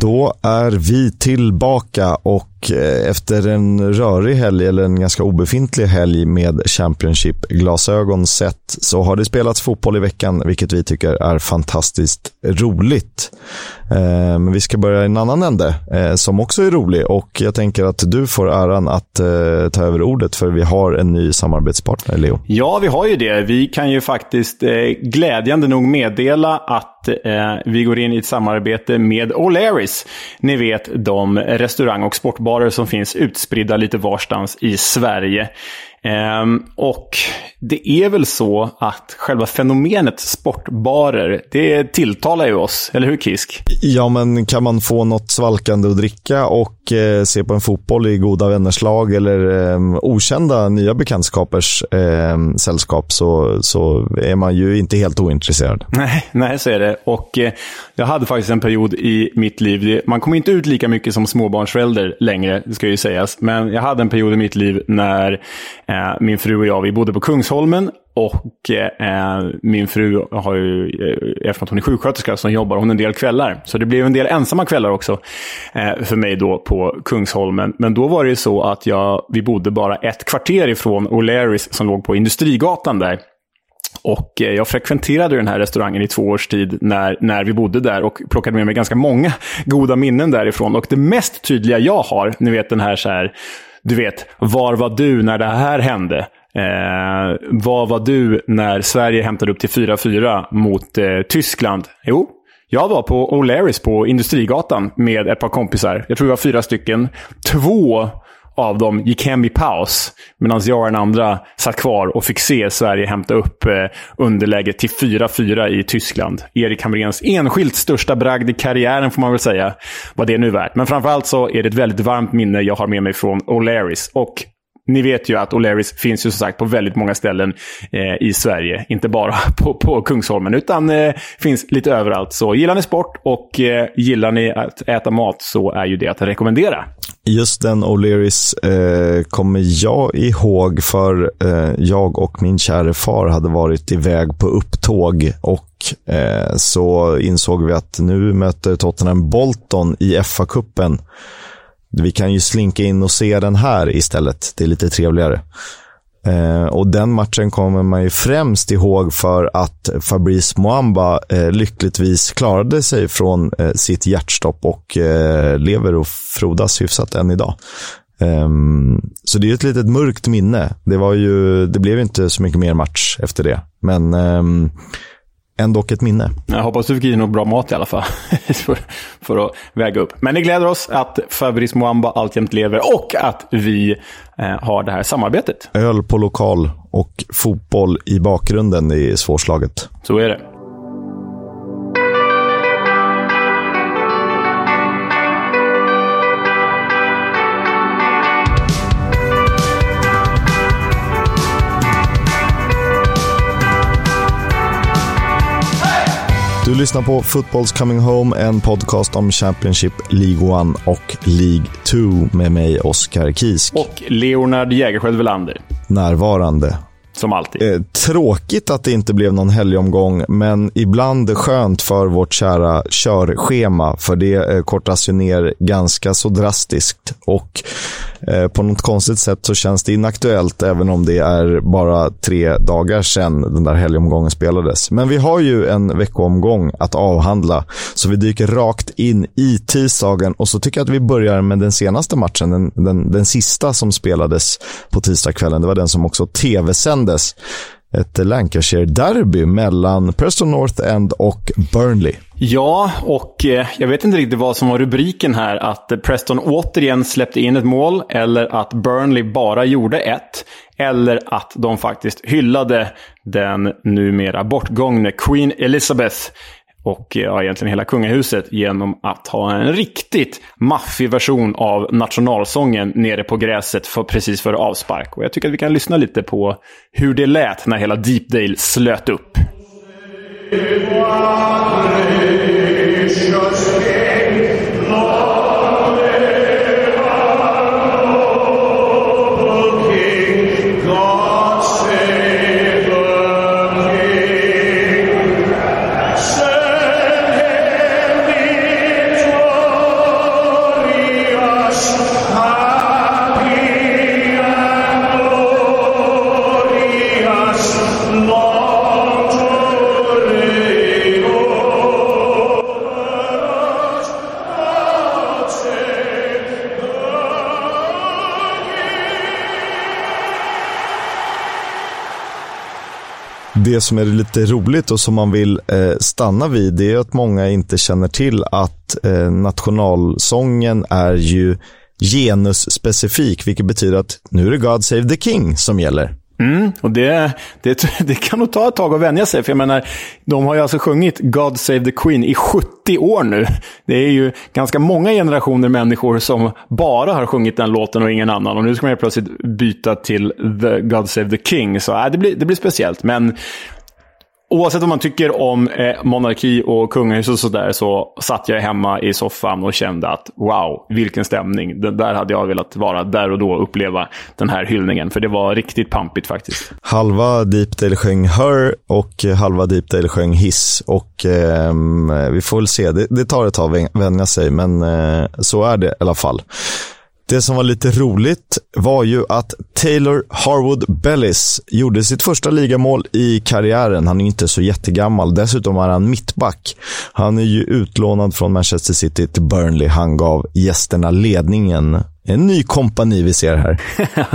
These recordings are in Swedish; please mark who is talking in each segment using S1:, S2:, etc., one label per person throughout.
S1: Då är vi tillbaka och eh, efter en rörig helg, eller en ganska obefintlig helg med Championship-glasögon sett, så har det spelats fotboll i veckan, vilket vi tycker är fantastiskt roligt. Eh, men vi ska börja i en annan ände, eh, som också är rolig och jag tänker att du får äran att ta över ordet, för vi har en ny samarbetspartner, Leo.
S2: Ja, vi har ju det. Vi kan ju faktiskt glädjande nog meddela att Eh, vi går in i ett samarbete med O'Learys, Ni vet, de restaurang och sportbarer som finns utspridda lite varstans i Sverige. Ehm, och det är väl så att själva fenomenet sportbarer, det tilltalar ju oss, eller hur Kisk?
S1: Ja, men kan man få något svalkande att dricka och eh, se på en fotboll i goda vänners lag eller eh, okända nya bekantskapers eh, sällskap så, så är man ju inte helt ointresserad.
S2: Nej, nej så är det. Och eh, jag hade faktiskt en period i mitt liv, man kommer inte ut lika mycket som småbarnsförälder längre, ska ju sägas, men jag hade en period i mitt liv när eh, min fru och jag, vi bodde på Kungsholmen och eh, min fru har ju, eh, eftersom hon är sjuksköterska, så jobbar hon en del kvällar. Så det blev en del ensamma kvällar också eh, för mig då på Kungsholmen. Men då var det ju så att jag, vi bodde bara ett kvarter ifrån O'Learys, som låg på Industrigatan där. Och eh, jag frekventerade den här restaurangen i två års tid när, när vi bodde där och plockade med mig ganska många goda minnen därifrån. Och det mest tydliga jag har, ni vet den här så här, du vet, var var du när det här hände? Eh, var var du när Sverige hämtade upp till 4-4 mot eh, Tyskland? Jo, jag var på O'Learys på Industrigatan med ett par kompisar. Jag tror vi var fyra stycken. Två av dem gick hem i paus, medan jag och den andra satt kvar och fick se Sverige hämta upp eh, underläget till 4-4 i Tyskland. Erik Hamréns enskilt största bragd i karriären, får man väl säga. Vad det är nu värt. Men framförallt så är det ett väldigt varmt minne jag har med mig från O'Learys. Och ni vet ju att O'Learys finns ju som sagt på väldigt många ställen eh, i Sverige. Inte bara på, på Kungsholmen, utan eh, finns lite överallt. Så gillar ni sport och eh, gillar ni att äta mat så är ju det att rekommendera.
S1: Just den O'Learys eh, kommer jag ihåg för eh, jag och min käre far hade varit iväg på upptåg och eh, så insåg vi att nu möter Tottenham Bolton i FA-cupen. Vi kan ju slinka in och se den här istället. Det är lite trevligare. Eh, och den matchen kommer man ju främst ihåg för att Fabrice Mwamba eh, lyckligtvis klarade sig från eh, sitt hjärtstopp och eh, lever och frodas hyfsat än idag. Ehm, så det är ett litet mörkt minne. Det, var ju, det blev inte så mycket mer match efter det. Men ehm, ändå ett minne.
S2: Jag hoppas du fick i något bra mat i alla fall. för, för, att väga upp. Men det gläder oss att Fabrice Mwamba alltjämt lever och att vi eh, har det här samarbetet.
S1: Öl på lokal och fotboll i bakgrunden är svårslaget.
S2: Så är det.
S1: Du lyssnar på Football's Coming Home, en podcast om Championship, League 1 och League 2 med mig, Oskar Kisk.
S2: Och Leonard Jägerskiöld Welander.
S1: Närvarande.
S2: Som alltid.
S1: Eh, tråkigt att det inte blev någon helgomgång, men ibland skönt för vårt kära körschema, för det eh, kortas ju ner ganska så drastiskt. Och eh, på något konstigt sätt så känns det inaktuellt, även om det är bara tre dagar sedan den där helgomgången spelades. Men vi har ju en veckoomgång att avhandla, så vi dyker rakt in i tisdagen och så tycker jag att vi börjar med den senaste matchen, den, den, den sista som spelades på tisdagskvällen. Det var den som också tv-sändes sändes ett Lancashire-derby mellan Preston North End och Burnley.
S2: Ja, och eh, jag vet inte riktigt vad som var rubriken här. Att Preston återigen släppte in ett mål, eller att Burnley bara gjorde ett. Eller att de faktiskt hyllade den numera bortgångne Queen Elizabeth och eh, ja, egentligen hela kungahuset genom att ha en riktigt maffig version av nationalsången nere på gräset för, precis före avspark. Och jag tycker att vi kan lyssna lite på hur det lät när hela Deepdale slöt upp.
S1: Det som är lite roligt och som man vill eh, stanna vid, det är att många inte känner till att eh, nationalsången är ju genusspecifik, vilket betyder att nu är det God Save the King som gäller.
S2: Mm, och det, det, det kan nog ta ett tag att vänja sig. För jag menar, de har ju alltså sjungit God Save the Queen i 70 år nu. Det är ju ganska många generationer människor som bara har sjungit den låten och ingen annan. Och nu ska man ju plötsligt byta till the God Save the King. Så äh, det, blir, det blir speciellt. Men Oavsett vad man tycker om eh, monarki och kungahus och sådär så satt jag hemma i soffan och kände att wow, vilken stämning. Det där hade jag velat vara där och då och uppleva den här hyllningen. För det var riktigt pampigt faktiskt.
S1: Halva Deepdale sjöng Her och halva Deepdale sjöng Hiss. Och eh, vi får väl se, det, det tar ett tag att vänja sig, men eh, så är det i alla fall. Det som var lite roligt var ju att Taylor Harwood Bellis gjorde sitt första ligamål i karriären. Han är inte så jättegammal. Dessutom är han mittback. Han är ju utlånad från Manchester City till Burnley. Han gav gästerna ledningen en ny kompani vi ser här.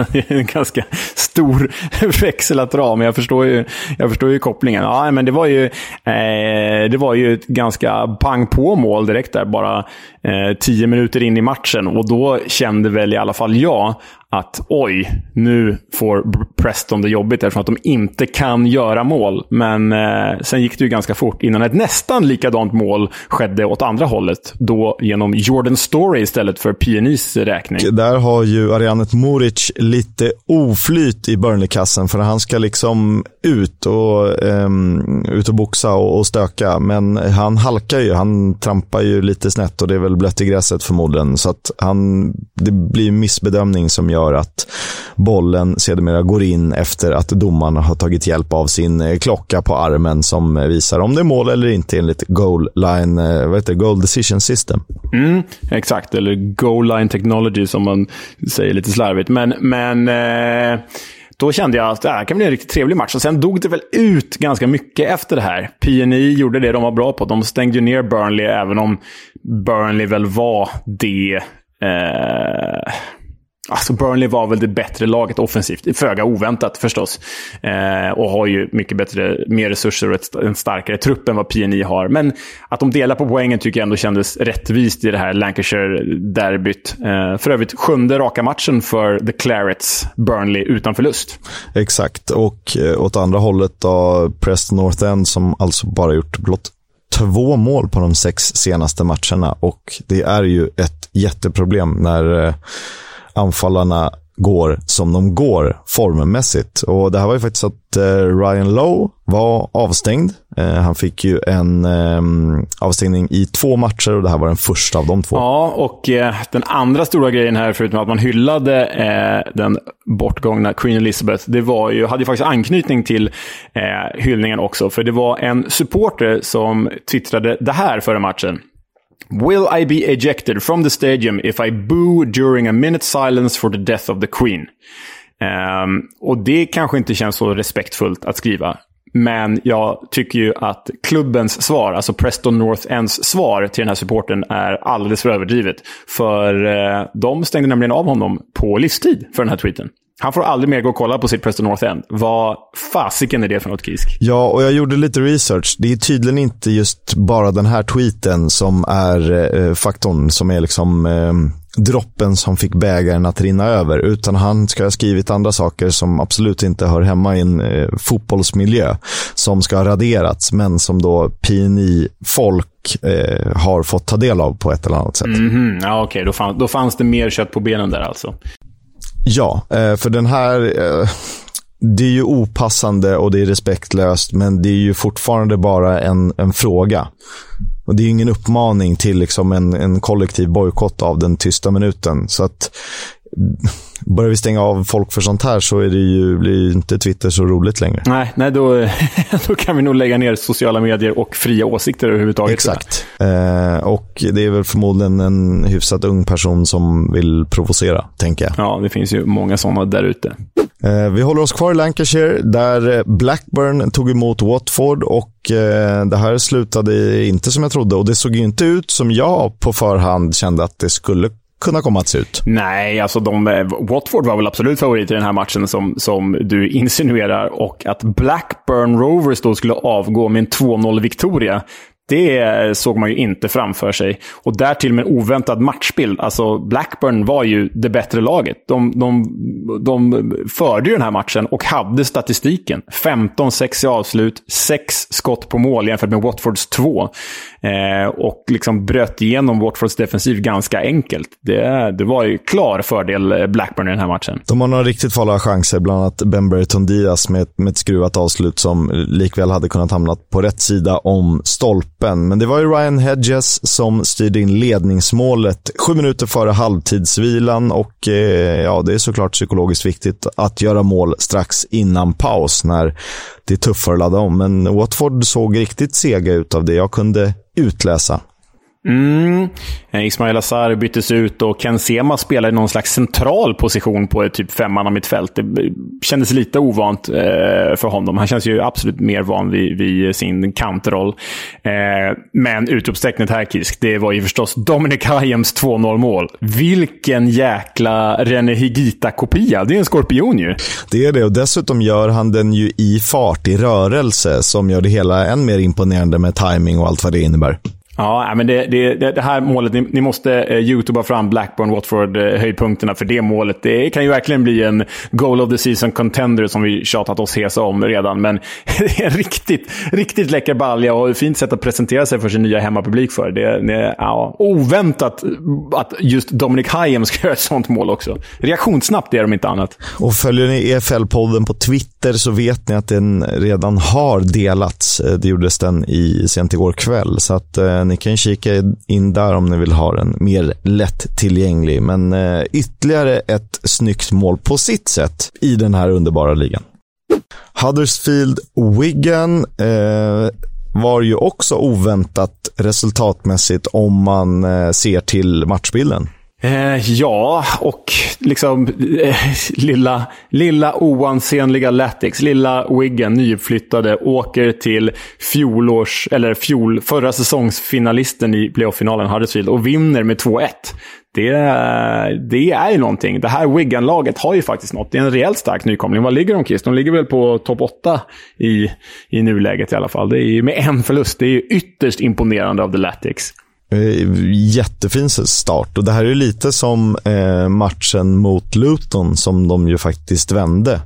S2: det är en ganska stor växel att dra, men jag förstår ju, jag förstår ju kopplingen. Ja, men det var ju, eh, det var ju ett ganska pang på mål direkt där, bara eh, tio minuter in i matchen. Och då kände väl i alla fall jag att oj, nu får Preston det jobbigt eftersom att de inte kan göra mål. Men eh, sen gick det ju ganska fort innan ett nästan likadant mål skedde åt andra hållet. Då genom Jordan Story istället för PNIs räkning.
S1: Där har ju Arianet Moric lite oflyt i Burnley-kassen för han ska liksom ut och, um, ut och boxa och, och stöka. Men han halkar ju, han trampar ju lite snett och det är väl blött i gräset förmodligen. Så att han, det blir missbedömning som gör att bollen sedermera går in efter att domaren har tagit hjälp av sin eh, klocka på armen som visar om det är mål eller inte enligt goal line, eh, vad heter det, goal decision system.
S2: Mm, exakt, eller goal line technology som man säger lite slarvigt. Men, men eh... Då kände jag att det här kan bli en riktigt trevlig match. Och sen dog det väl ut ganska mycket efter det här. PNI gjorde det de var bra på. De stängde ju ner Burnley, även om Burnley väl var det... Eh Alltså Burnley var väl det bättre laget offensivt. Föga oväntat förstås. Eh, och har ju mycket bättre, mer resurser och ett, en starkare trupp än vad PNI har. Men att de delar på poängen tycker jag ändå kändes rättvist i det här Lancashire-derbyt. Eh, för övrigt sjunde raka matchen för The Clarets, Burnley, utan förlust.
S1: Exakt, och eh, åt andra hållet då Preston North End som alltså bara gjort blott två mål på de sex senaste matcherna. Och det är ju ett jätteproblem när eh, anfallarna går som de går formmässigt. Och det här var ju faktiskt att eh, Ryan Lowe var avstängd. Eh, han fick ju en eh, avstängning i två matcher och det här var den första av de två.
S2: Ja, och eh, den andra stora grejen här, förutom att man hyllade eh, den bortgångna Queen Elizabeth, det var ju, hade ju faktiskt anknytning till eh, hyllningen också. För det var en supporter som twittrade det här före matchen. Will I be ejected from the stadium if I boo during a minute silence for the death of the Queen? Um, och det kanske inte känns så respektfullt att skriva. Men jag tycker ju att klubbens svar, alltså Preston North Ends svar till den här supporten är alldeles för överdrivet. För eh, de stängde nämligen av honom på livstid för den här tweeten. Han får aldrig mer gå och kolla på sitt Preston North End. Vad fasiken är det för något, Kisk?
S1: Ja, och jag gjorde lite research. Det är tydligen inte just bara den här tweeten som är eh, faktorn, som är liksom eh, droppen som fick bägaren att rinna över. Utan han ska ha skrivit andra saker som absolut inte hör hemma i en eh, fotbollsmiljö. Som ska ha raderats, men som då PNI-folk eh, har fått ta del av på ett eller annat sätt.
S2: Mm -hmm. Ja, Okej, okay. då, fann, då fanns det mer kött på benen där alltså.
S1: Ja, eh, för den här... Eh, det är ju opassande och det är respektlöst, men det är ju fortfarande bara en, en fråga. Och Det är ingen uppmaning till liksom en, en kollektiv bojkott av den tysta minuten. Så att börjar vi stänga av folk för sånt här så är det ju, blir inte Twitter så roligt längre.
S2: Nej, nej då, då kan vi nog lägga ner sociala medier och fria åsikter överhuvudtaget.
S1: Exakt. Eh, och det är väl förmodligen en hyfsat ung person som vill provocera, tänker jag.
S2: Ja, det finns ju många sådana där ute.
S1: Eh, vi håller oss kvar i Lancashire, där Blackburn tog emot Watford och eh, det här slutade inte som jag trodde. Och det såg inte ut som jag på förhand kände att det skulle kunna komma att se ut?
S2: Nej, alltså de, eh, Watford var väl absolut favorit i den här matchen som, som du insinuerar. Och att Blackburn Rovers då skulle avgå med en 2-0-viktoria, det såg man ju inte framför sig. Och därtill med en oväntad matchbild. Alltså Blackburn var ju det bättre laget. De, de, de förde ju den här matchen och hade statistiken. 15-6 i avslut, 6 skott på mål jämfört med Watfords 2. Eh, och liksom bröt igenom Watfords defensiv ganska enkelt. Det, det var ju klar fördel eh, Blackburn i den här matchen.
S1: De har några riktigt farliga chanser, bland annat Ben Berton Diaz med, med ett skruvat avslut som likväl hade kunnat hamna på rätt sida om stolpen. Men det var ju Ryan Hedges som styrde in ledningsmålet sju minuter före halvtidsvilan och eh, ja, det är såklart psykologiskt viktigt att göra mål strax innan paus när det är tuffare att ladda om. Men Watford såg riktigt sega ut av det jag kunde utläsa.
S2: Mm. Eh, Ismail Azar byttes ut och Ken Sema spelade i någon slags central position på typ femman mitt mittfält. Det kändes lite ovant eh, för honom. Han känns ju absolut mer van vid, vid sin kantroll. Eh, men utropstecknet här, Kisk, det var ju förstås Dominic Hayems 2-0-mål. Vilken jäkla René Higita-kopia! Det är en skorpion ju.
S1: Det är det, och dessutom gör han den ju i fart, i rörelse, som gör det hela än mer imponerande med timing och allt vad det innebär.
S2: Ja, men det, det, det här målet, ni, ni måste eh, youtuba fram Blackburn, Watford, eh, höjdpunkterna för det målet. Det kan ju verkligen bli en goal of the season contender som vi tjatat oss hesa om redan. Men det är en riktigt, riktigt läcker balja och ett fint sätt att presentera sig för sin nya hemmapublik för. Det, det ja, oväntat att just Dominic Hayem ska göra ett sånt mål också. Reaktionssnabbt är de inte annat.
S1: Och följer ni EFL-podden på Twitter så vet ni att den redan har delats. Eh, det gjordes den i sent igår kväll. Så att eh, Eh, ni kan kika in där om ni vill ha den mer lättillgänglig. Men eh, ytterligare ett snyggt mål på sitt sätt i den här underbara ligan. Huddersfield Wigan eh, var ju också oväntat resultatmässigt om man eh, ser till matchbilden.
S2: Eh, ja, och liksom eh, lilla, lilla oansenliga Latix, lilla Wiggen, nyuppflyttade, åker till fjolårs, eller fjol, förra säsongsfinalisten i playoff-finalen, Huddersfield, och vinner med 2-1. Det, det är ju någonting. Det här Wigan-laget har ju faktiskt något. Det är en rejält stark nykomling. Vad ligger de, Chris? De ligger väl på topp 8 i, i nuläget i alla fall. Det är ju med en förlust. Det är ju ytterst imponerande av The Latics.
S1: Eh, jättefin start och det här är lite som eh, matchen mot Luton som de ju faktiskt vände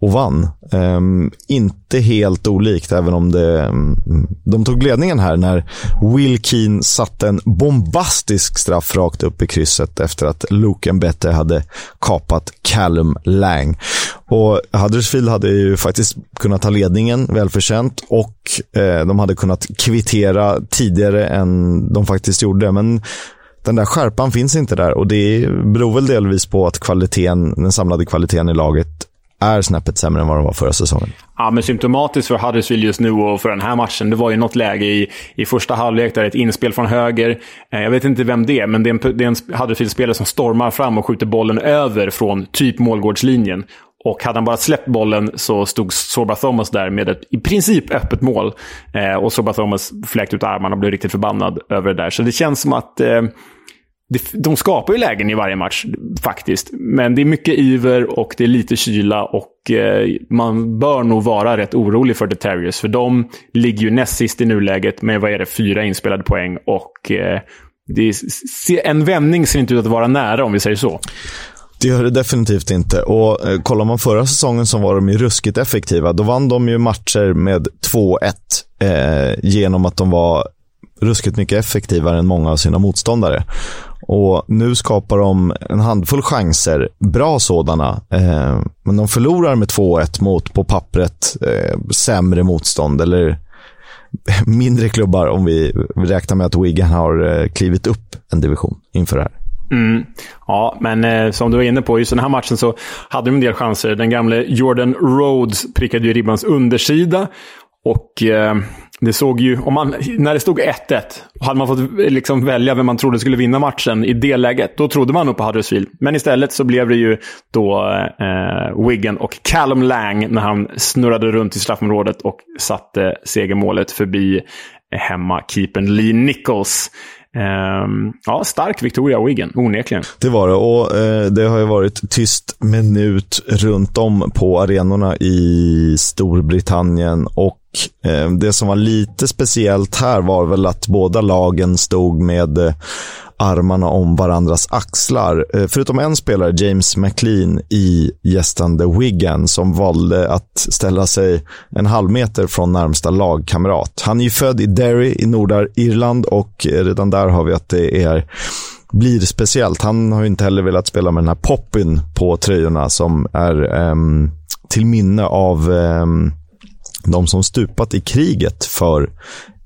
S1: och vann. Um, inte helt olikt, även om det, um, de tog ledningen här när Will Keane satte en bombastisk straff rakt upp i krysset efter att Luke Mbette hade kapat Callum Lang. Och Huddersfield hade ju faktiskt kunnat ta ledningen välförtjänt och eh, de hade kunnat kvittera tidigare än de faktiskt gjorde. Men den där skärpan finns inte där och det beror väl delvis på att kvaliteten, den samlade kvaliteten i laget är snäppet sämre än vad de var förra säsongen.
S2: Ja, men symptomatiskt för Huddersfield just nu och för den här matchen, det var ju något läge i, i första halvlek där ett inspel från höger. Eh, jag vet inte vem det är, men det är en, det är en Huddersfield-spelare som stormar fram och skjuter bollen över från typ målgårdslinjen. Och hade han bara släppt bollen så stod Sorba Thomas där med ett i princip öppet mål. Eh, och Sorba Thomas fläkte ut armarna och blev riktigt förbannad över det där. Så det känns som att eh, de skapar ju lägen i varje match, faktiskt. Men det är mycket iver och det är lite kyla och eh, man bör nog vara rätt orolig för The Terriers. För de ligger ju näst sist i nuläget med, vad är det, fyra inspelade poäng. Och eh, det är, en vändning ser inte ut att vara nära, om vi säger så.
S1: Det gör det definitivt inte. Och eh, kollar man förra säsongen så var de ju ruskigt effektiva. Då vann de ju matcher med 2-1 eh, genom att de var ruskigt mycket effektivare än många av sina motståndare. Och nu skapar de en handfull chanser, bra sådana. Eh, men de förlorar med 2-1 mot, på pappret, eh, sämre motstånd. Eller mindre klubbar om vi räknar med att Wigan har eh, klivit upp en division inför det här.
S2: Mm. Ja, men eh, som du var inne på, just den här matchen så hade de en del chanser. Den gamle Jordan Rhodes prickade ju ribbans undersida. Och eh, det såg ju, om man, när det stod 1-1, hade man fått eh, liksom välja vem man trodde skulle vinna matchen i det läget, då trodde man nog på Huddersfield. Men istället så blev det ju då eh, Wiggen och Callum Lang när han snurrade runt i straffområdet och satte segermålet förbi hemmakeepern Lee Nichols. Ehm, ja, stark Victoria Wigan, onekligen.
S1: Det var det och eh, det har ju varit tyst minut runt om på arenorna i Storbritannien och Eh, det som var lite speciellt här var väl att båda lagen stod med eh, armarna om varandras axlar. Eh, förutom en spelare, James McLean i gästande Wigan, som valde att ställa sig en halv meter från närmsta lagkamrat. Han är ju född i Derry i Nordirland och redan där har vi att det är blir speciellt. Han har ju inte heller velat spela med den här poppin på tröjorna som är um, till minne av um, de som stupat i kriget för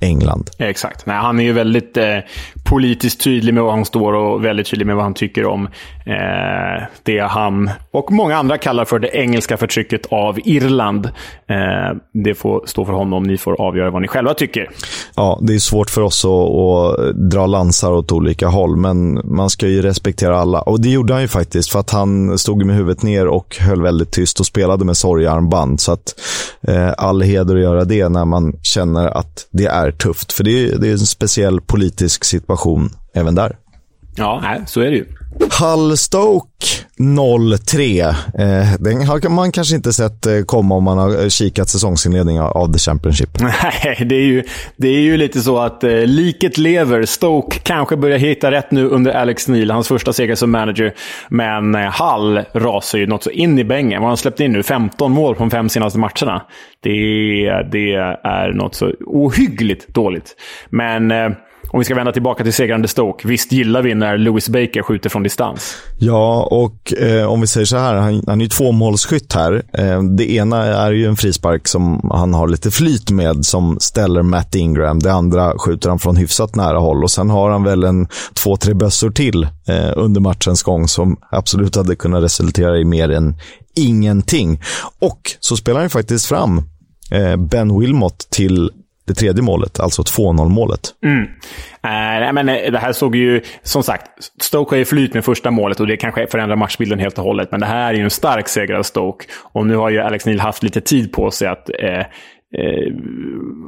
S1: England.
S2: Exakt. Nej, han är ju väldigt eh, politiskt tydlig med var han står och väldigt tydlig med vad han tycker om eh, det han och många andra kallar för det engelska förtrycket av Irland. Eh, det får stå för honom. Ni får avgöra vad ni själva tycker.
S1: Ja, det är svårt för oss att, att dra lansar åt olika håll, men man ska ju respektera alla. Och det gjorde han ju faktiskt, för att han stod med huvudet ner och höll väldigt tyst och spelade med sorgarmband. Så att eh, all heder att göra det när man känner att det är tufft. För det är, det är en speciell politisk situation även där.
S2: Ja, så är det ju.
S1: Hull Stoke 03. Eh, den har man kanske inte sett eh, komma om man har eh, kikat säsongsinledningen av The Championship.
S2: Nej, det är ju, det är ju lite så att eh, liket lever. Stoke kanske börjar hitta rätt nu under Alex Neil, hans första seger som manager. Men eh, Hull rasar ju något så in i bängen. Vad har han släppt in nu? 15 mål på de fem senaste matcherna. Det, det är något så ohyggligt dåligt. Men... Eh, om vi ska vända tillbaka till segrande Stoke. Visst gillar vi när Lewis Baker skjuter från distans?
S1: Ja, och eh, om vi säger så här. Han, han är ju tvåmålsskytt här. Eh, det ena är ju en frispark som han har lite flyt med som ställer Matt Ingram. Det andra skjuter han från hyfsat nära håll och sen har han väl en två, tre bössor till eh, under matchens gång som absolut hade kunnat resultera i mer än ingenting. Och så spelar han faktiskt fram eh, Ben Wilmot till det tredje målet, alltså 2-0 målet.
S2: Mm. Äh, men eh, det här såg ju, som sagt, Stoke har ju flyt med första målet och det kanske förändrar matchbilden helt och hållet. Men det här är ju en stark seger av Stoke. Och nu har ju Alex Neil haft lite tid på sig att eh, eh,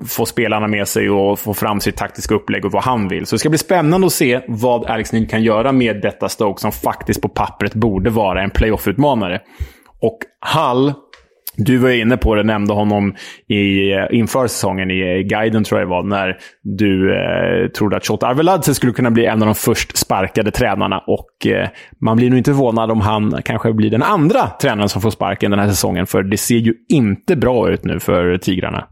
S2: få spelarna med sig och få fram sitt taktiska upplägg och vad han vill. Så det ska bli spännande att se vad Alex Neil kan göra med detta Stoke som faktiskt på pappret borde vara en playoff-utmanare. Och Hall du var inne på det, nämnde honom i, eh, inför säsongen i guiden, tror jag det var, när du eh, trodde att Shota Arveladze skulle kunna bli en av de först sparkade tränarna. Och eh, man blir nog inte förvånad om han kanske blir den andra tränaren som får sparken den här säsongen, för det ser ju inte bra ut nu för Tigrarna.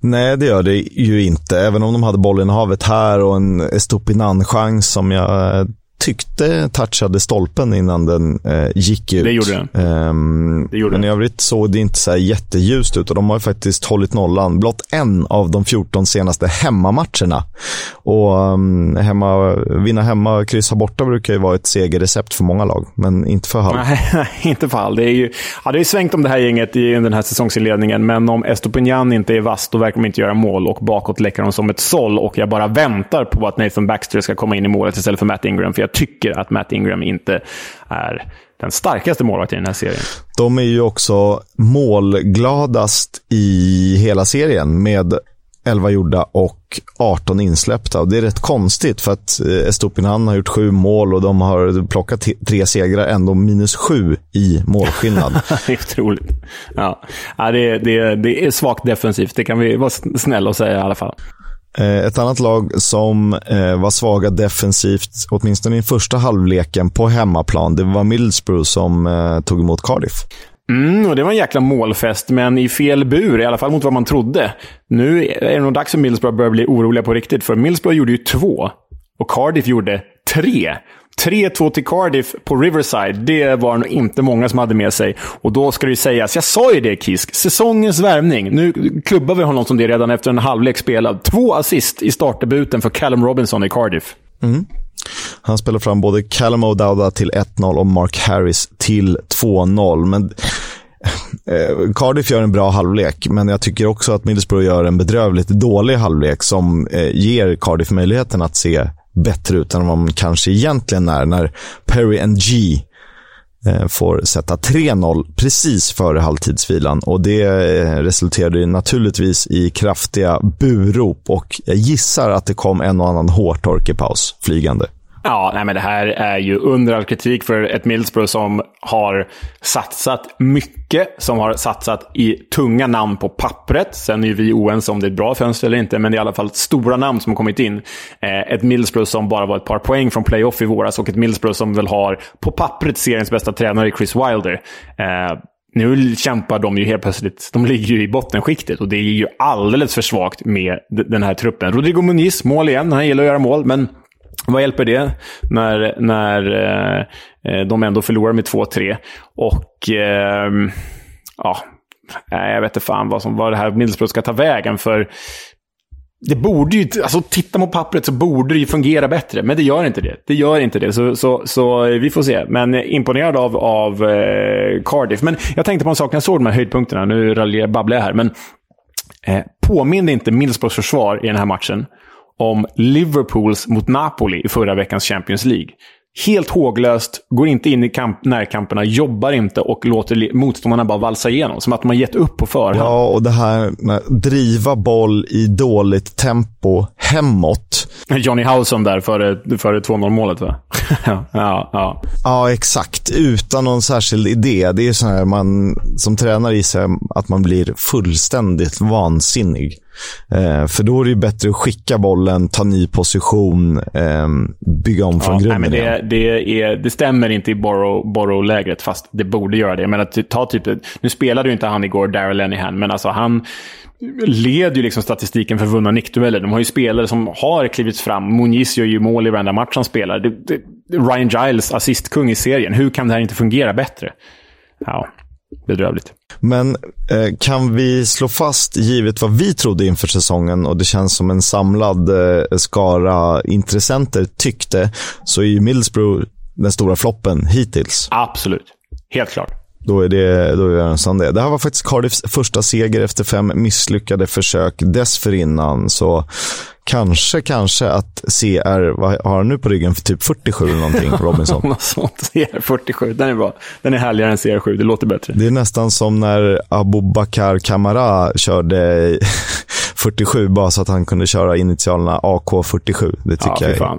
S1: Nej, det gör det ju inte. Även om de hade bollen i havet här och en Estopinan-chans som jag eh, tyckte touchade stolpen innan den eh, gick ut.
S2: Det gjorde den.
S1: Um, det gjorde men i övrigt såg det inte så jätteljust ut och de har faktiskt hållit nollan. Blott en av de 14 senaste hemmamatcherna. Och um, hemma, vinna hemma och kryssa borta brukar ju vara ett segerrecept för många lag, men inte för Hall.
S2: Nej, inte för Hall. Det är ju ja, det är svängt om det här gänget i den här säsongsinledningen, men om Estopinian inte är vass, då verkar de inte göra mål och bakåt läcker de som ett såll och jag bara väntar på att Nathan Baxter ska komma in i målet istället för Matt Ingram, för jag tycker att Matt Ingram inte är den starkaste målvakten i den här serien.
S1: De är ju också målgladast i hela serien med 11 gjorda och 18 insläppta. Och det är rätt konstigt för att eh, Estopinan har gjort sju mål och de har plockat tre segrar, ändå minus sju i målskillnad.
S2: det är otroligt. Ja. Ja, det, det, det är svagt defensivt, det kan vi vara snälla och säga i alla fall.
S1: Eh, ett annat lag som eh, var svaga defensivt, åtminstone i första halvleken på hemmaplan, det var Middlesbrough som eh, tog emot Cardiff.
S2: Mm, och det var en jäkla målfest, men i fel bur, i alla fall mot vad man trodde. Nu är det nog dags för Middlesbrough att börja bli oroliga på riktigt, för Middlesbrough gjorde ju två och Cardiff gjorde tre. 3-2 till Cardiff på Riverside, det var nog inte många som hade med sig. Och då ska det ju sägas, jag sa ju det Kisk, säsongens värvning. Nu klubbar vi honom som det redan efter en halvlek spelad. Två assist i startdebuten för Callum Robinson i Cardiff.
S1: Mm. Han spelar fram både Callum O'Dowda till 1-0 och Mark Harris till 2-0. Men eh, eh, Cardiff gör en bra halvlek, men jag tycker också att Middlesbrough gör en bedrövligt dålig halvlek som eh, ger Cardiff möjligheten att se bättre ut än vad man kanske egentligen är. När Perry and G eh, får sätta 3-0 precis före halvtidsvilan. Och det eh, resulterade naturligtvis i kraftiga burop och jag gissar att det kom en och annan hårtork i paus flygande.
S2: Ja, nej, men det här är ju under all kritik för ett Middlesbrough som har satsat mycket, som har satsat i tunga namn på pappret. Sen är ju vi oense om det är ett bra fönster eller inte, men det är i alla fall stora namn som har kommit in. Eh, ett Middlesbrough som bara var ett par poäng från playoff i våras och ett Middlesbrough som väl har på pappret seriens bästa tränare Chris Wilder. Eh, nu kämpar de ju helt plötsligt, de ligger ju i bottenskiktet och det är ju alldeles för svagt med den här truppen. Rodrigo Muniz, mål igen. Han gillar att göra mål, men vad hjälper det när, när eh, eh de ändå förlorar med 2-3? Och eh, ja, jag vet inte fan vad, som, vad det här Middlesbrough ska ta vägen. För det borde ju, alltså titta på pappret så borde det ju fungera bättre. Men det gör inte det. Det gör inte det. Så, så, så eh, vi får se. Men imponerad av, av eh, Cardiff. Men jag tänkte på en sak när jag såg de här höjdpunkterna. Nu babblar jag här. Men eh, påminner inte Middlesbroughs försvar i den här matchen om Liverpools mot Napoli i förra veckans Champions League. Helt håglöst, går inte in i kamp, närkamperna, jobbar inte och låter motståndarna bara valsa igenom. Som att de har gett upp på förhand.
S1: Ja, och det här med att driva boll i dåligt tempo hemåt.
S2: Johnny Howson där före, före 2-0 målet va? ja, ja.
S1: ja, exakt. Utan någon särskild idé. Det är så här man som tränare gissar att man blir fullständigt vansinnig. Eh, för då är det ju bättre att skicka bollen, ta ny position, eh, bygga om från ja, grunden.
S2: Nej, men det, det, är, det stämmer inte i Borrow-lägret, fast det borde göra det. Men att ta typ, nu spelade ju inte han igår, Daryl Lenihan, men alltså han leder ju liksom statistiken för vunna nickdueller. De har ju spelare som har klivit fram. Muniz gör ju mål i varenda match han spelar. Det, det, Ryan Giles, assistkung i serien. Hur kan det här inte fungera bättre? Ja, bedrövligt.
S1: Men eh, kan vi slå fast, givet vad vi trodde inför säsongen och det känns som en samlad eh, skara intressenter tyckte, så är ju Middlesbrough den stora floppen hittills.
S2: Absolut. Helt klart.
S1: Då är det, då är det en det. Det här var faktiskt Cardiffs första seger efter fem misslyckade försök dessförinnan. Så kanske, kanske att CR, vad har han nu på ryggen för typ 47 eller någonting, Robinson?
S2: Något sånt. CR 47, den är bra. Den är härligare än CR7, det låter bättre.
S1: Det är nästan som när Abu Bakar Kamara körde 47 bara så att han kunde köra initialerna AK47. Det tycker ja, jag är.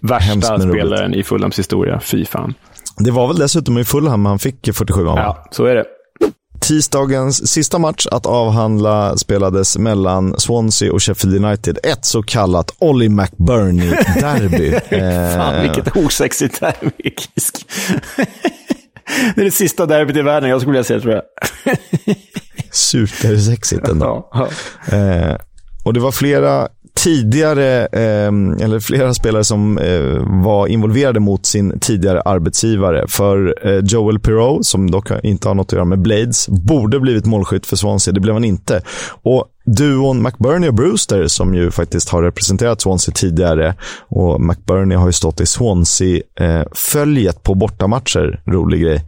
S2: Värsta spelaren i Fulhams historia, fy fan.
S1: Det var väl dessutom i Fulham han fick 47 va?
S2: Ja, så är det.
S1: Tisdagens sista match att avhandla spelades mellan Swansea och Sheffield United. Ett så kallat Ollie McBurney-derby.
S2: Fan, eh, vilket osexigt derby. det är det sista derbyt i världen jag skulle vilja säga, tror jag.
S1: Supersexigt ändå. Ja, ja. Eh, och det var flera tidigare, eh, eller flera spelare som eh, var involverade mot sin tidigare arbetsgivare. För eh, Joel Pirou, som dock inte har något att göra med Blades, borde blivit målskytt för Swansea. Det blev han inte. Och duon McBurney och Brewster, som ju faktiskt har representerat Swansea tidigare, och McBurney har ju stått i Swansea-följet eh, på bortamatcher, rolig grej,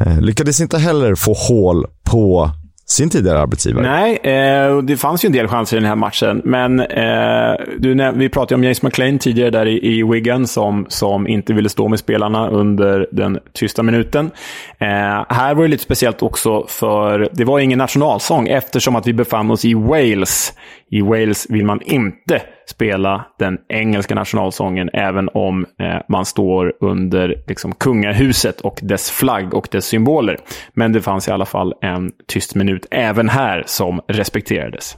S1: eh, lyckades inte heller få hål på sin tidigare arbetsgivare.
S2: Nej, eh, det fanns ju en del chanser i den här matchen. Men eh, du, vi pratade om James McLean tidigare där i, i Wigan som, som inte ville stå med spelarna under den tysta minuten. Eh, här var det lite speciellt också för det var ingen nationalsång eftersom att vi befann oss i Wales. I Wales vill man inte spela den engelska nationalsången även om eh, man står under liksom, kungahuset och dess flagg och dess symboler. Men det fanns i alla fall en tyst minut även här som respekterades.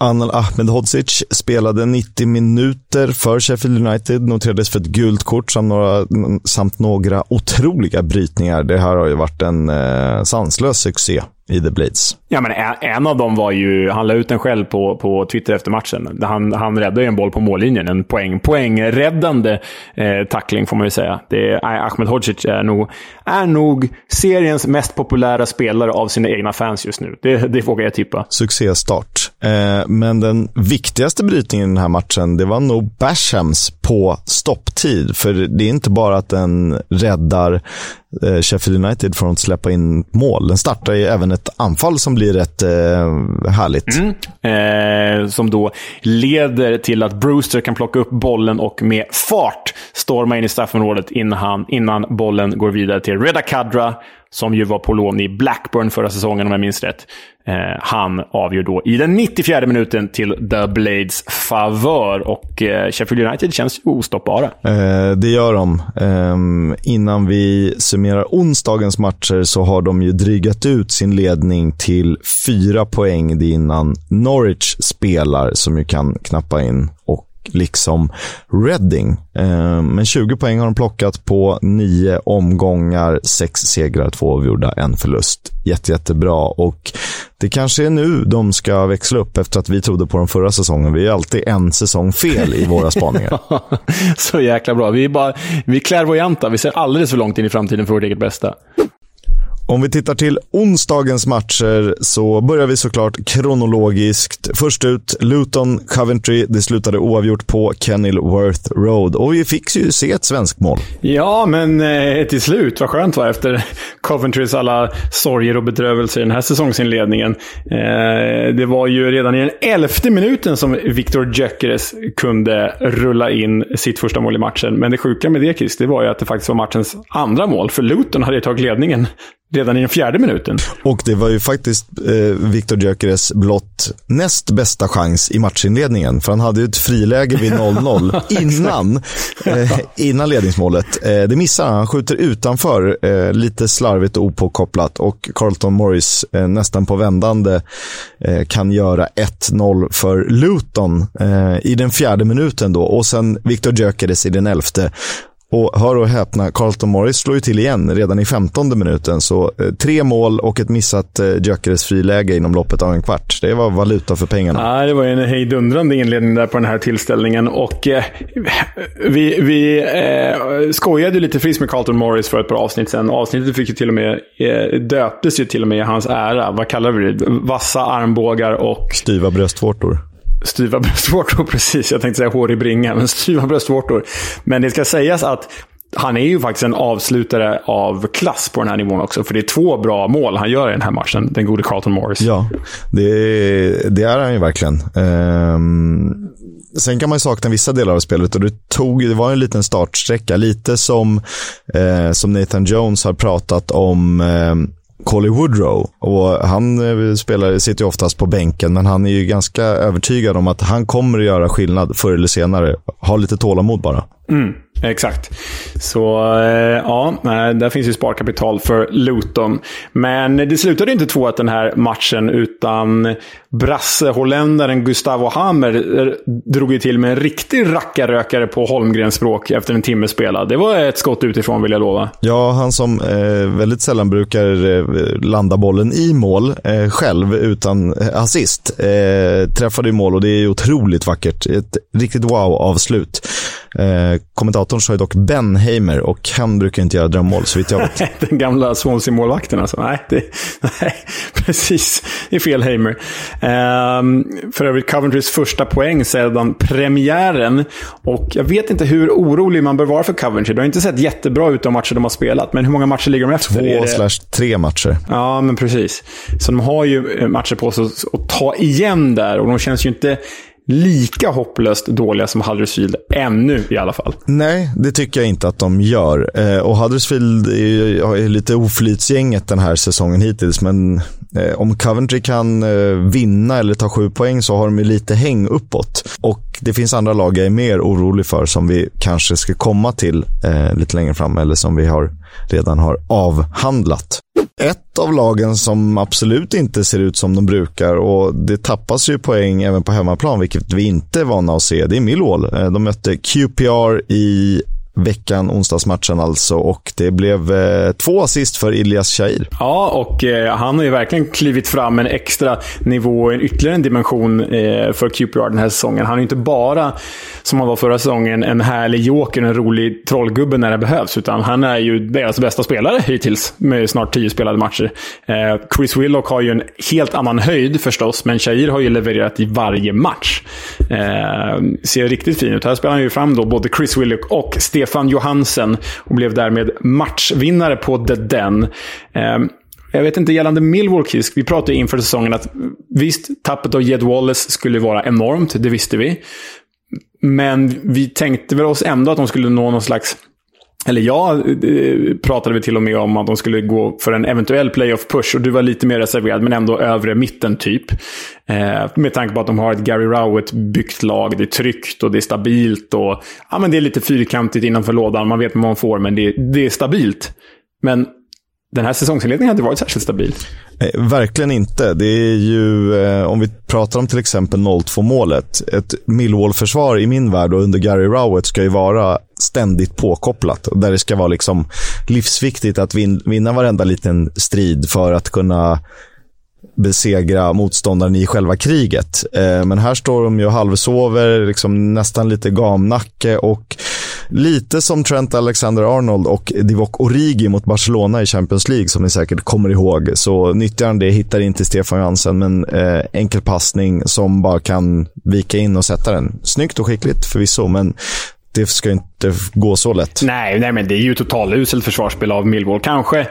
S1: Anel Ahmedhodzic spelade 90 minuter för Sheffield United, noterades för ett gult kort samt några, samt några otroliga brytningar. Det här har ju varit en eh, sanslös succé i The Blades.
S2: Ja, men en, av dem var ju, han la ut den själv på, på Twitter efter matchen. Han, han räddade en boll på mållinjen. En poäng, poängräddande eh, tackling får man ju säga. Det är, Ahmed Hodzic är nog, är nog seriens mest populära spelare av sina egna fans just nu. Det, det vågar jag tippa.
S1: Succéstart. Eh, men den viktigaste brytningen i den här matchen, det var nog Bashams på stopptid. För det är inte bara att den räddar Eh, Sheffield United från att släppa in mål. Den startar ju även ett anfall som blir rätt eh, härligt.
S2: Mm. Eh, som då leder till att Brewster kan plocka upp bollen och med fart storma in i straffområdet innan, innan bollen går vidare till Reda Kadra som ju var på lån i Blackburn förra säsongen om jag minns rätt. Eh, han avgör då i den 94 minuten till The Blades favör och eh, Sheffield United känns ju ostoppbara.
S1: Eh, det gör de. Ehm, innan vi summerar onsdagens matcher så har de ju drygat ut sin ledning till fyra poäng. Det är innan Norwich spelar som ju kan knappa in och liksom Reading. Eh, men 20 poäng har de plockat på nio omgångar, sex segrar, två avgjorda, en förlust. Jätte, jättebra och det kanske är nu de ska växla upp efter att vi trodde på dem förra säsongen. Vi är alltid en säsong fel i våra spaningar.
S2: Så jäkla bra. Vi är, bara, vi är klärvoajanta. Vi ser alldeles för långt in i framtiden för vårt eget bästa.
S1: Om vi tittar till onsdagens matcher så börjar vi såklart kronologiskt. Först ut Luton Coventry. Det slutade oavgjort på Kenilworth Road och vi fick ju se ett svenskt mål.
S2: Ja, men eh, till slut. Vad skönt var efter Coventrys alla sorger och bedrövelser i den här säsongsinledningen. Eh, det var ju redan i den elfte minuten som Victor Gyökeres kunde rulla in sitt första mål i matchen. Men det sjuka med det, Chris, det var ju att det faktiskt var matchens andra mål. För Luton hade tagit ledningen redan i den fjärde minuten.
S1: Och det var ju faktiskt eh, Viktor Gyökeres blott näst bästa chans i matchinledningen. För han hade ju ett friläge vid 0-0 innan, eh, innan ledningsmålet. Eh, det missar han. Han skjuter utanför, eh, lite slarvigt och opåkopplat. Och Carlton Morris eh, nästan på vändande eh, kan göra 1-0 för Luton i den fjärde minuten då. Och sen Viktor Gyökeres i den elfte. Och hör och häpna, Carlton Morris slår ju till igen redan i femtonde minuten. Så eh, tre mål och ett missat eh, Gyökeres friläge inom loppet av en kvart. Det var valuta för pengarna.
S2: Ja, det var en hejdundrande inledning där på den här tillställningen. Och eh, vi, vi eh, skojade lite friskt med Carlton Morris för ett par avsnitt sedan. Avsnittet fick ju till och med, eh, döptes ju till och med i hans ära. Vad kallar vi det? Vassa armbågar och...
S1: Styva bröstvårtor
S2: styva bröstvårtor, precis. Jag tänkte säga hår i bringa, men styva bröstvårtor. Men det ska sägas att han är ju faktiskt en avslutare av klass på den här nivån också. För det är två bra mål han gör i den här matchen, den gode Carlton Morris.
S1: Ja, det, det är han ju verkligen. Um, sen kan man ju sakna vissa delar av spelet och det, tog, det var en liten startsträcka. Lite som, eh, som Nathan Jones har pratat om eh, Colly Woodrow. Och han eh, spelar, sitter ju oftast på bänken, men han är ju ganska övertygad om att han kommer att göra skillnad förr eller senare. Ha lite tålamod bara.
S2: Mm. Exakt. Så eh, ja, där finns ju sparkapital för Luton. Men det slutade inte 2-1 den här matchen, utan brasse-holländaren Gustavo Hammer eh, drog ju till med en riktig rackarrökare på Holmgrens språk efter en timme spelad. Det var ett skott utifrån vill jag lova.
S1: Ja, han som eh, väldigt sällan brukar eh, landa bollen i mål eh, själv utan eh, assist. Eh, träffade i mål och det är otroligt vackert. Ett riktigt wow-avslut. Eh, kommentatorn sa ju dock Ben Heimer och han brukar inte göra drömmål så vitt jag vet.
S2: Den gamla Swansea-målvakten alltså. Nej, det, nej, precis. Det är fel Heimer. Eh, för övrigt Coventrys första poäng sedan premiären. Och jag vet inte hur orolig man bör vara för Coventry. Det har inte sett jättebra ut de matcher de har spelat. Men hur många matcher ligger de efter?
S1: Två slash tre matcher.
S2: Ja, men precis. Så de har ju eh, matcher på sig att ta igen där. Och de känns ju inte lika hopplöst dåliga som Huddersfield ännu i alla fall.
S1: Nej, det tycker jag inte att de gör. Eh, och Huddersfield är, är lite oflytsgänget den här säsongen hittills, men eh, om Coventry kan eh, vinna eller ta sju poäng så har de lite häng uppåt. Och det finns andra lag jag är mer orolig för som vi kanske ska komma till lite längre fram eller som vi har, redan har avhandlat. Ett av lagen som absolut inte ser ut som de brukar och det tappas ju poäng även på hemmaplan, vilket vi inte är vana att se. Det är Millwall. Eh, de mötte QPR i veckan, onsdagsmatchen alltså. Och det blev eh, två assist för Ilias Shahir.
S2: Ja, och eh, han har ju verkligen klivit fram en extra nivå, en ytterligare en dimension eh, för QPR den här säsongen. Han är inte bara, som han var förra säsongen, en härlig joker, en rolig trollgubbe när det behövs. Utan han är ju deras bästa spelare hittills, med snart tio spelade matcher. Eh, Chris Willock har ju en helt annan höjd förstås, men Shahir har ju levererat i varje match. Eh, ser riktigt fin ut. Här spelar han ju fram då både Chris Willock och Stefan Stefan Johansen och blev därmed matchvinnare på The Den. Eh, jag vet inte gällande Millwall Kisk. Vi pratade inför säsongen att visst, tappet av Jed Wallace skulle vara enormt. Det visste vi. Men vi tänkte väl oss ändå att de skulle nå någon slags eller ja, eh, pratade vi till och med om att de skulle gå för en eventuell playoff-push. Och du var lite mer reserverad, men ändå övre mitten typ. Eh, med tanke på att de har ett Gary Rowett-byggt lag. Det är tryggt och det är stabilt. Och, ja, men det är lite fyrkantigt innanför lådan. Man vet vad man får, men det, det är stabilt. Men den här säsongsinledningen hade varit särskilt stabil.
S1: Nej, verkligen inte. Det är ju, eh, om vi pratar om till exempel 0-2 målet. Ett Millwall-försvar i min värld och under Gary Rowett ska ju vara ständigt påkopplat. Där det ska vara liksom livsviktigt att vin vinna varenda liten strid för att kunna besegra motståndaren i själva kriget. Eh, men här står de ju och halvsover, liksom nästan lite gamnacke och lite som Trent Alexander-Arnold och Divock Origi mot Barcelona i Champions League som ni säkert kommer ihåg. Så nyttjar han det, hittar inte Stefan Johansen, men eh, enkel passning som bara kan vika in och sätta den. Snyggt och skickligt förvisso, men det ska inte gå så lätt.
S2: Nej, nej men det är ju totaluselt försvarsspel av Millwall. Kanske,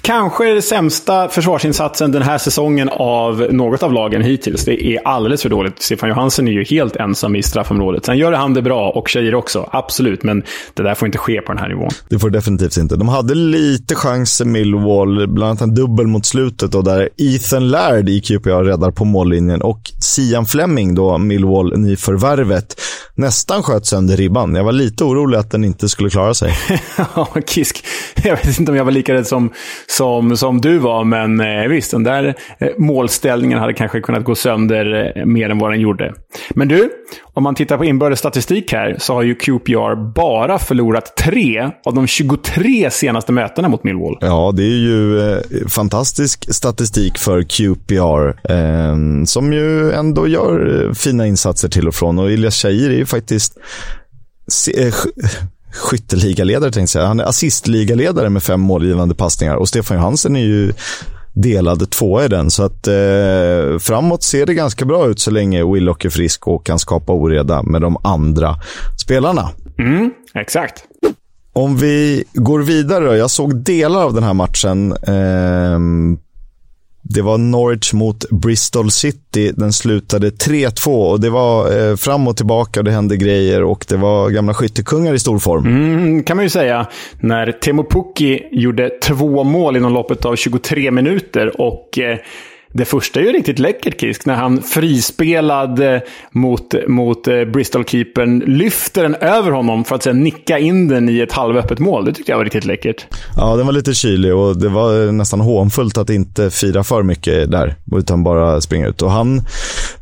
S2: kanske sämsta försvarsinsatsen den här säsongen av något av lagen hittills. Det är alldeles för dåligt. Stefan Johansen är ju helt ensam i straffområdet. Sen gör han det bra, och tjejer också. Absolut, men det där får inte ske på den här nivån.
S1: Det får definitivt inte. De hade lite chanser, Millwall. Bland annat en dubbel mot slutet, då, där Ethan Laird i QPR räddar på mållinjen. Och Sian Fleming, då Millwall nyförvärvet, nästan sköt sönder ribban. Jag var lite orolig att den inte skulle klara sig.
S2: ja, Kisk. Jag vet inte om jag var lika rädd som, som, som du var, men eh, visst, den där eh, målställningen hade kanske kunnat gå sönder eh, mer än vad den gjorde. Men du, om man tittar på inbördes statistik här så har ju QPR bara förlorat tre av de 23 senaste mötena mot Millwall.
S1: Ja, det är ju eh, fantastisk statistik för QPR. Eh, som ju ändå gör fina insatser till och från. Och Ilias Shahir är faktiskt eh, skytteligaledare, tänkte jag säga. Han är assistligaledare med fem målgivande passningar. Och Stefan Johansen är ju delad tvåa i den. Så att eh, framåt ser det ganska bra ut så länge Willock är frisk och kan skapa oreda med de andra spelarna.
S2: Mm, exakt.
S1: Om vi går vidare då. Jag såg delar av den här matchen. Eh, det var Norwich mot Bristol City. Den slutade 3-2 och det var eh, fram och tillbaka och det hände grejer och det var gamla skyttekungar i stor form.
S2: Mm, kan man ju säga. När Temo Pukki gjorde två mål inom loppet av 23 minuter och eh, det första är ju riktigt läckert, Kisk, när han frispelad eh, mot, mot eh, Bristol-keepern lyfter den över honom för att sedan nicka in den i ett halvöppet mål. Det tyckte jag var riktigt läckert.
S1: Ja, den var lite kylig och det var eh, nästan hånfullt att inte fira för mycket där, utan bara springa ut. Och han,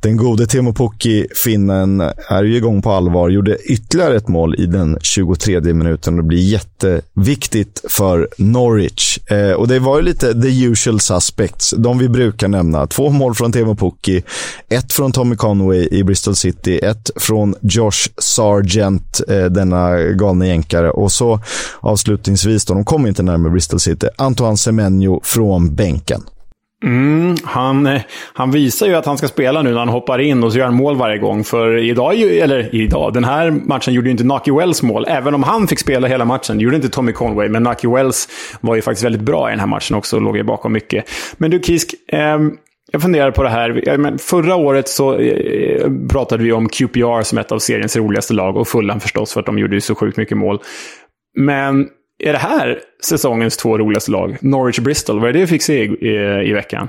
S1: den gode Timo Pukki, finnen, är ju igång på allvar. Gjorde ytterligare ett mål i den 23 minuten och det blir jätteviktigt för Norwich. Eh, och det var ju lite the usual suspects, de vi brukar nämna. Två mål från Teemu Pukki, ett från Tommy Conway i Bristol City, ett från Josh Sargent, eh, denna galna jänkare. Och så avslutningsvis, då, de kom inte närmare Bristol City, Antoine Semenyo från bänken.
S2: Mm, han, eh, han visar ju att han ska spela nu när han hoppar in och så gör han mål varje gång. För idag, eller idag, den här matchen gjorde ju inte Naki Wells mål. Även om han fick spela hela matchen. Det gjorde inte Tommy Conway, men Naki Wells var ju faktiskt väldigt bra i den här matchen också och låg ju bakom mycket. Men du Kisk, eh, jag funderar på det här. Förra året så eh, pratade vi om QPR som ett av seriens roligaste lag och Fulham förstås för att de gjorde ju så sjukt mycket mål. Men är det här säsongens två roligaste lag? Norwich-Bristol, vad är det vi fick se i, i, i veckan?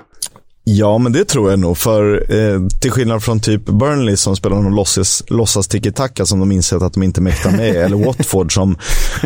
S1: Ja, men det tror jag nog. För eh, till skillnad från typ Burnley som spelar någon låtsas, låtsas tiki-taka som de insett att de inte mäktar med. eller Watford som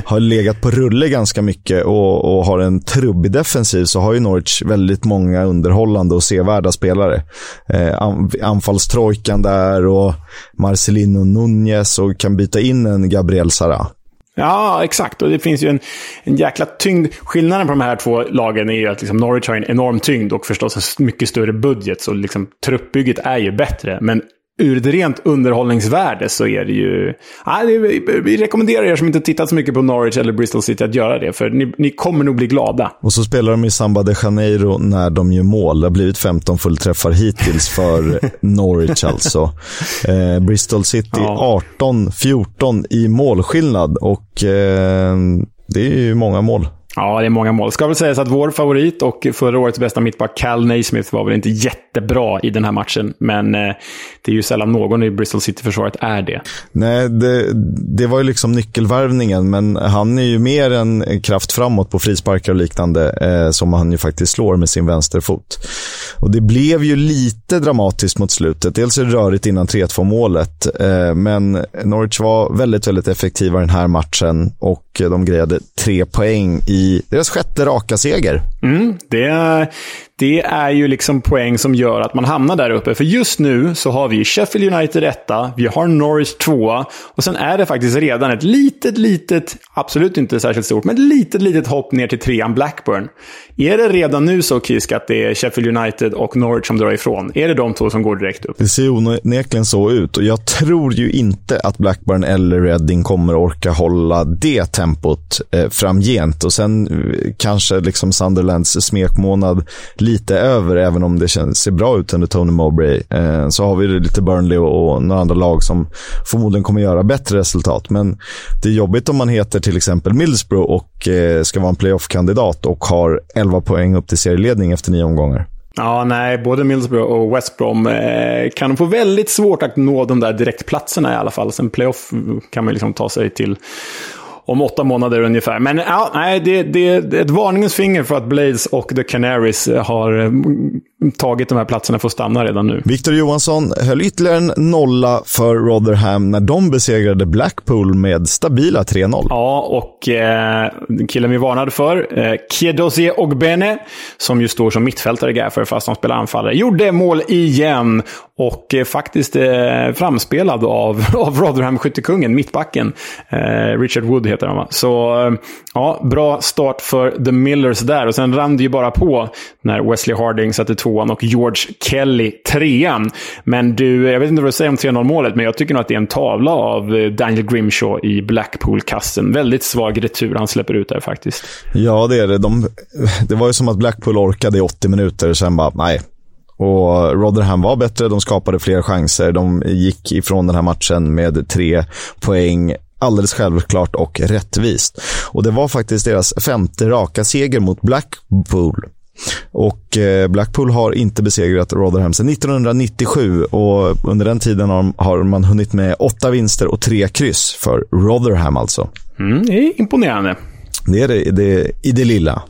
S1: har legat på rulle ganska mycket och, och har en trubbig defensiv. Så har ju Norwich väldigt många underhållande och sevärda spelare. Eh, anfallstrojkan där och Marcelino Nunez och kan byta in en Gabriel Sara.
S2: Ja, exakt. Och det finns ju en, en jäkla tyngd. Skillnaden på de här två lagen är ju att liksom Norwich har en enorm tyngd och förstås en mycket större budget. Så liksom, truppbygget är ju bättre. Men ur ett rent underhållningsvärde så är det ju... Nej, det, vi rekommenderar er som inte tittat så mycket på Norwich eller Bristol City att göra det, för ni, ni kommer nog bli glada.
S1: Och så spelar de i Samba de Janeiro när de gör mål. Det har blivit 15 fullträffar hittills för Norwich alltså. Eh, Bristol City ja. 18-14 i målskillnad och eh, det är ju många mål.
S2: Ja, det är många mål. Ska väl sägas att vår favorit och förra årets bästa mittback, Cal Naismith, var väl inte jättebra i den här matchen. Men eh, det är ju sällan någon i Bristol City-försvaret är det.
S1: Nej, det, det var ju liksom nyckelvärvningen, men han är ju mer en kraft framåt på frisparkar och liknande, eh, som han ju faktiskt slår med sin vänsterfot. Och det blev ju lite dramatiskt mot slutet. Dels är det rörigt innan 3-2 målet, eh, men Norwich var väldigt, väldigt effektiva den här matchen och de grejade tre poäng i deras sjätte raka seger.
S2: Mm, det, det är ju liksom poäng som gör att man hamnar där uppe. För just nu så har vi Sheffield United etta, vi har Norwich tvåa. och sen är det faktiskt redan ett litet, litet, absolut inte särskilt stort, men ett litet, litet hopp ner till trean Blackburn. Är det redan nu så, Kisk, att det är Sheffield United och Norwich som drar ifrån? Är det de två som går direkt upp?
S1: Det ser onekligen så ut och jag tror ju inte att Blackburn eller Reading kommer orka hålla det tempot eh, framgent. Och sen eh, kanske liksom Sunderlands smekmånad lite över, även om det känns, ser bra ut under Tony Mowbray. Eh, så har vi lite Burnley och, och några andra lag som förmodligen kommer göra bättre resultat. Men det är jobbigt om man heter till exempel Middlesbrough och eh, ska vara en playoff-kandidat och har 11 poäng upp till serieledning efter nio omgångar.
S2: Ja, nej, både Middlesbrough och West Brom eh, kan få väldigt svårt att nå de där direktplatserna i alla fall. Sen playoff kan man liksom ta sig till om åtta månader ungefär. Men ja, nej, det, det, är ett varningens finger för att Blades och The Canaries har mm, tagit de här platserna för att stanna redan nu.
S1: Victor Johansson höll ytterligare en nolla för Rotherham när de besegrade Blackpool med stabila 3-0.
S2: Ja, och eh, killen vi varnade för, eh, Kiedozie Ogbene, som ju står som mittfältare i Gaffer fast han spelar anfallare, gjorde mål igen. Och eh, faktiskt eh, framspelad av, av Rotherham-skyttekungen, mittbacken. Eh, Richard Wood heter han va? Så eh, ja, bra start för The Millers där. Och sen rann det ju bara på när Wesley Harding satte tvåan och George Kelly trean. Men du, jag vet inte vad du säger om 3-0 målet, men jag tycker nog att det är en tavla av eh, Daniel Grimshaw i Blackpool-kassen. Väldigt svag retur han släpper ut där faktiskt.
S1: Ja, det är det. De, det var ju som att Blackpool orkade i 80 minuter, sen bara, nej, och Rotherham var bättre, de skapade fler chanser. De gick ifrån den här matchen med tre poäng alldeles självklart och rättvist. Och det var faktiskt deras femte raka seger mot Blackpool. Och eh, Blackpool har inte besegrat Rotherham sedan 1997 och under den tiden har man hunnit med åtta vinster och tre kryss för Rotherham alltså.
S2: Mm, det är imponerande.
S1: Det är det, det i det lilla.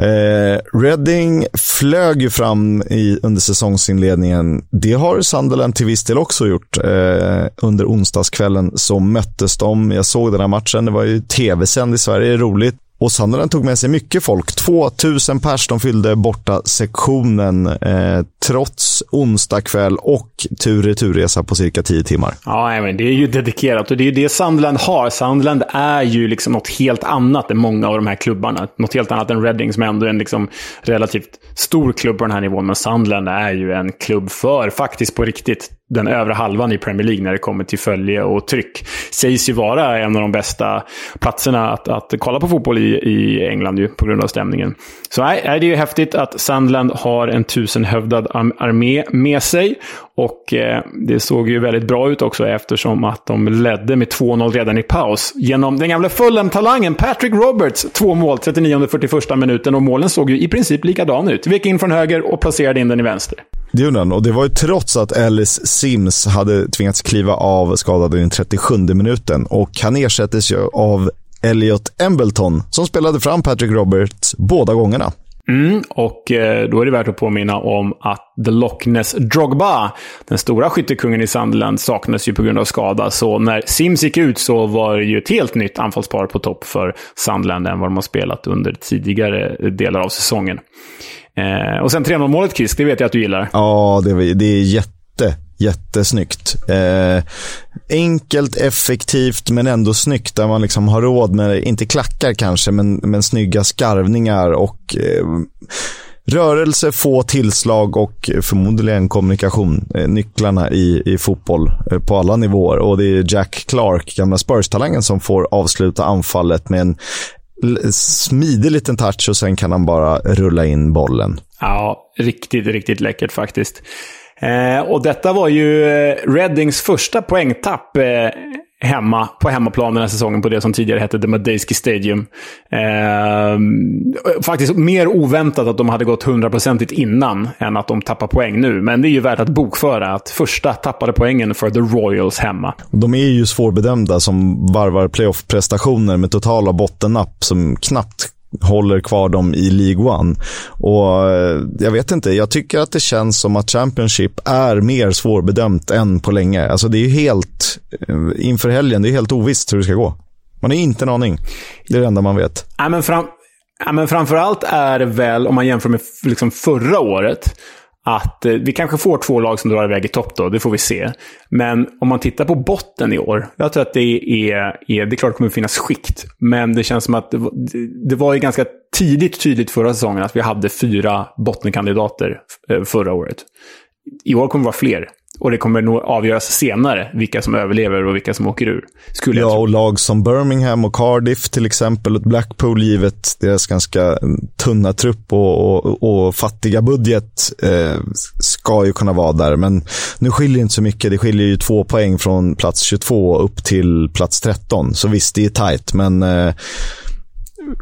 S1: Eh, Reading flög ju fram i, under säsongsinledningen. Det har Sunderland till viss del också gjort. Eh, under onsdagskvällen så möttes de. Jag såg den här matchen. Det var ju tv-sänd i Sverige. Roligt. Och Sunderland tog med sig mycket folk. 2000 pers de fyllde borta sektionen eh, trots onsdag kväll och tur returresa på cirka 10 timmar.
S2: Ja, men det är ju dedikerat och det är det Sunderland har. Sunderland är ju liksom något helt annat än många av de här klubbarna. Något helt annat än Reading som ändå är en liksom relativt stor klubb på den här nivån. Men Sunderland är ju en klubb för, faktiskt på riktigt, den övre halvan i Premier League när det kommer till följe och tryck. Sägs ju vara en av de bästa platserna att, att kolla på fotboll i, i England ju, på grund av stämningen. Så nej, det är ju häftigt att Sandland har en tusenhövdad armé med sig. Och eh, det såg ju väldigt bra ut också eftersom att de ledde med 2-0 redan i paus. Genom den gamla Fulham-talangen Patrick Roberts två mål 39-41 minuten och målen såg ju i princip likadana ut. Vek in från höger och placerade in den i vänster.
S1: Det gjorde han och det var ju trots att Ellis Sims hade tvingats kliva av skadad i den 37 minuten och han ersättes ju av Elliot Embleton som spelade fram Patrick Roberts båda gångerna.
S2: Mm, och eh, då är det värt att påminna om att The Loch Ness Drogba, den stora skyttekungen i Sunderland, saknas ju på grund av skada. Så när Sims gick ut så var det ju ett helt nytt anfallspar på topp för Sunderland än vad de har spelat under tidigare delar av säsongen. Eh, och sen 3-0-målet, Chris, det vet jag att du gillar.
S1: Ja, det, det är jätte, jättesnyggt. Eh, enkelt, effektivt, men ändå snyggt. Där man liksom har råd med, inte klackar kanske, men, men snygga skarvningar och eh, rörelse, få tillslag och förmodligen kommunikation. Eh, nycklarna i, i fotboll eh, på alla nivåer. Och det är Jack Clark, gamla Spurs-talangen, som får avsluta anfallet med en smidig liten touch och sen kan han bara rulla in bollen.
S2: Ja, riktigt, riktigt läckert faktiskt. Eh, och detta var ju eh, Reddings första poängtapp eh, hemma, på hemmaplan den här säsongen på det som tidigare hette The Madejski Stadium. Eh, faktiskt mer oväntat att de hade gått hundraprocentigt innan än att de tappar poäng nu. Men det är ju värt att bokföra att första tappade poängen för The Royals hemma.
S1: De är ju svårbedömda som varvar playoff-prestationer med totala bottennapp som knappt håller kvar dem i League One. Och eh, jag vet inte, jag tycker att det känns som att Championship är mer svårbedömt än på länge. Alltså det är ju helt, eh, inför helgen, det är helt ovisst hur det ska gå. Man har inte en aning. Det är det enda man vet.
S2: Ja, men, fram, ja, men framförallt är det väl, om man jämför med liksom förra året, att eh, vi kanske får två lag som drar iväg i topp då, det får vi se. Men om man tittar på botten i år, jag tror att det är, är det är klart det kommer finnas skikt. Men det känns som att det, det var ju ganska tidigt tydligt förra säsongen att vi hade fyra bottenkandidater eh, förra året. I år kommer det vara fler. Och det kommer nog avgöras senare vilka som överlever och vilka som åker ur.
S1: Skulle ja, och lag som Birmingham och Cardiff till exempel, och Blackpool givet deras ganska tunna trupp och, och, och fattiga budget eh, ska ju kunna vara där. Men nu skiljer det inte så mycket. Det skiljer ju två poäng från plats 22 upp till plats 13. Så visst, det är tajt, men eh,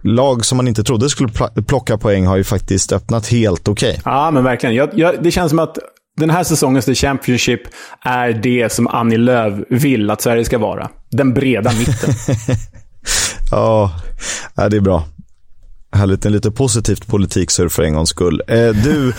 S1: lag som man inte trodde skulle plocka poäng har ju faktiskt öppnat helt okej. Okay.
S2: Ja, men verkligen. Jag, jag, det känns som att den här säsongens The Championship är det som Annie Lööf vill att Sverige ska vara. Den breda mitten.
S1: ja, det är bra. Härligt, en lite positivt politiksurf för en gångs skull. Eh, du,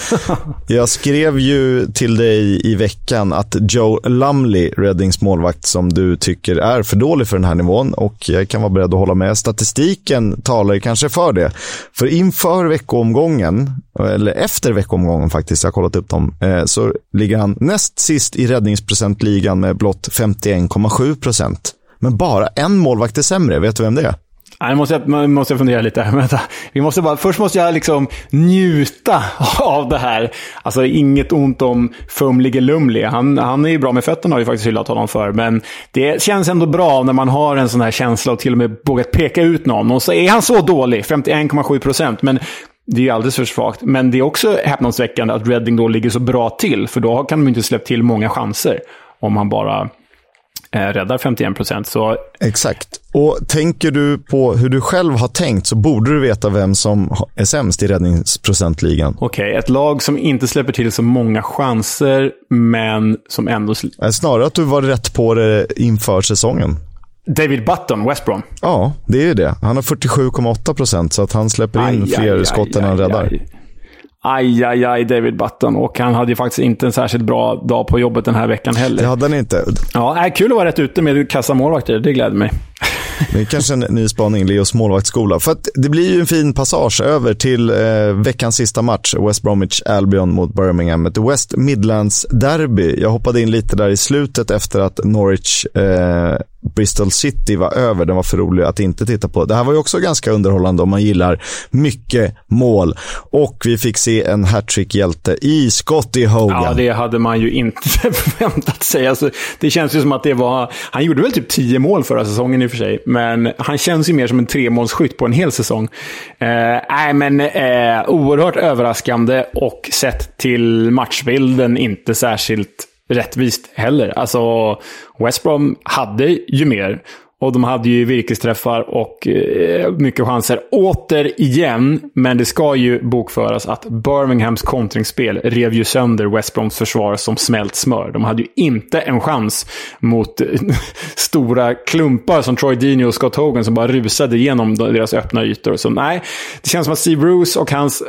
S1: jag skrev ju till dig i veckan att Joe Lumley, Reddings målvakt, som du tycker är för dålig för den här nivån och jag kan vara beredd att hålla med. Statistiken talar kanske för det. För inför veckoomgången, eller efter veckoomgången faktiskt, jag har kollat upp dem, eh, så ligger han näst sist i räddningsprocentligan med blott 51,7 procent. Men bara en målvakt är sämre. Vet du vem det är?
S2: Nej, måste jag, måste jag fundera lite. Vänta. Vi måste bara, först måste jag liksom njuta av det här. Alltså inget ont om Fumlige Lumli. Han, han är ju bra med fötterna har ju faktiskt hyllat honom för. Men det känns ändå bra när man har en sån här känsla och till och med vågat peka ut någon. Och så är han så dålig, 51,7 procent. Men det är ju alldeles för svagt. Men det är också häpnadsväckande att Redding då ligger så bra till. För då kan de inte släppt till många chanser. Om han bara räddar 51 procent.
S1: Exakt. Och tänker du på hur du själv har tänkt så borde du veta vem som är sämst i räddningsprocentligan.
S2: Okej, okay, ett lag som inte släpper till så många chanser, men som ändå...
S1: Snarare att du var rätt på det inför säsongen.
S2: David Button, West Brom.
S1: Ja, det är det. Han har 47,8 procent, så att han släpper in aj, fler aj, skott än han räddar. Aj.
S2: Aj, aj, David Button. Och han hade ju faktiskt inte en särskilt bra dag på jobbet den här veckan heller.
S1: Det hade han inte.
S2: Ja, äh, kul att vara rätt ute med kassamålvakter. Det gläder mig.
S1: Det är kanske en ny spaning, Leos målvaktsskola. För att det blir ju en fin passage över till eh, veckans sista match, West Bromwich Albion mot Birmingham. Ett West Midlands derby. Jag hoppade in lite där i slutet efter att Norwich eh, Bristol City var över. Den var för rolig att inte titta på. Det här var ju också ganska underhållande om man gillar mycket mål. Och vi fick se en hattrick-hjälte i Scotty Hogan.
S2: Ja, det hade man ju inte förväntat sig. Alltså, det känns ju som att det var... Han gjorde väl typ tio mål förra säsongen i och för sig. Men han känns ju mer som en tremålsskytt på en hel säsong. Eh, men eh, oerhört överraskande och sett till matchbilden inte särskilt rättvist heller. Alltså, West Brom hade ju mer. Och de hade ju virkesträffar och eh, mycket chanser återigen. Men det ska ju bokföras att Birminghams kontringsspel rev ju sönder West Broms försvar som smält smör. De hade ju inte en chans mot eh, stora klumpar som Troy Deeney och Scott Hogan som bara rusade igenom deras öppna ytor. Så nej, det känns som att Steve Bruce och hans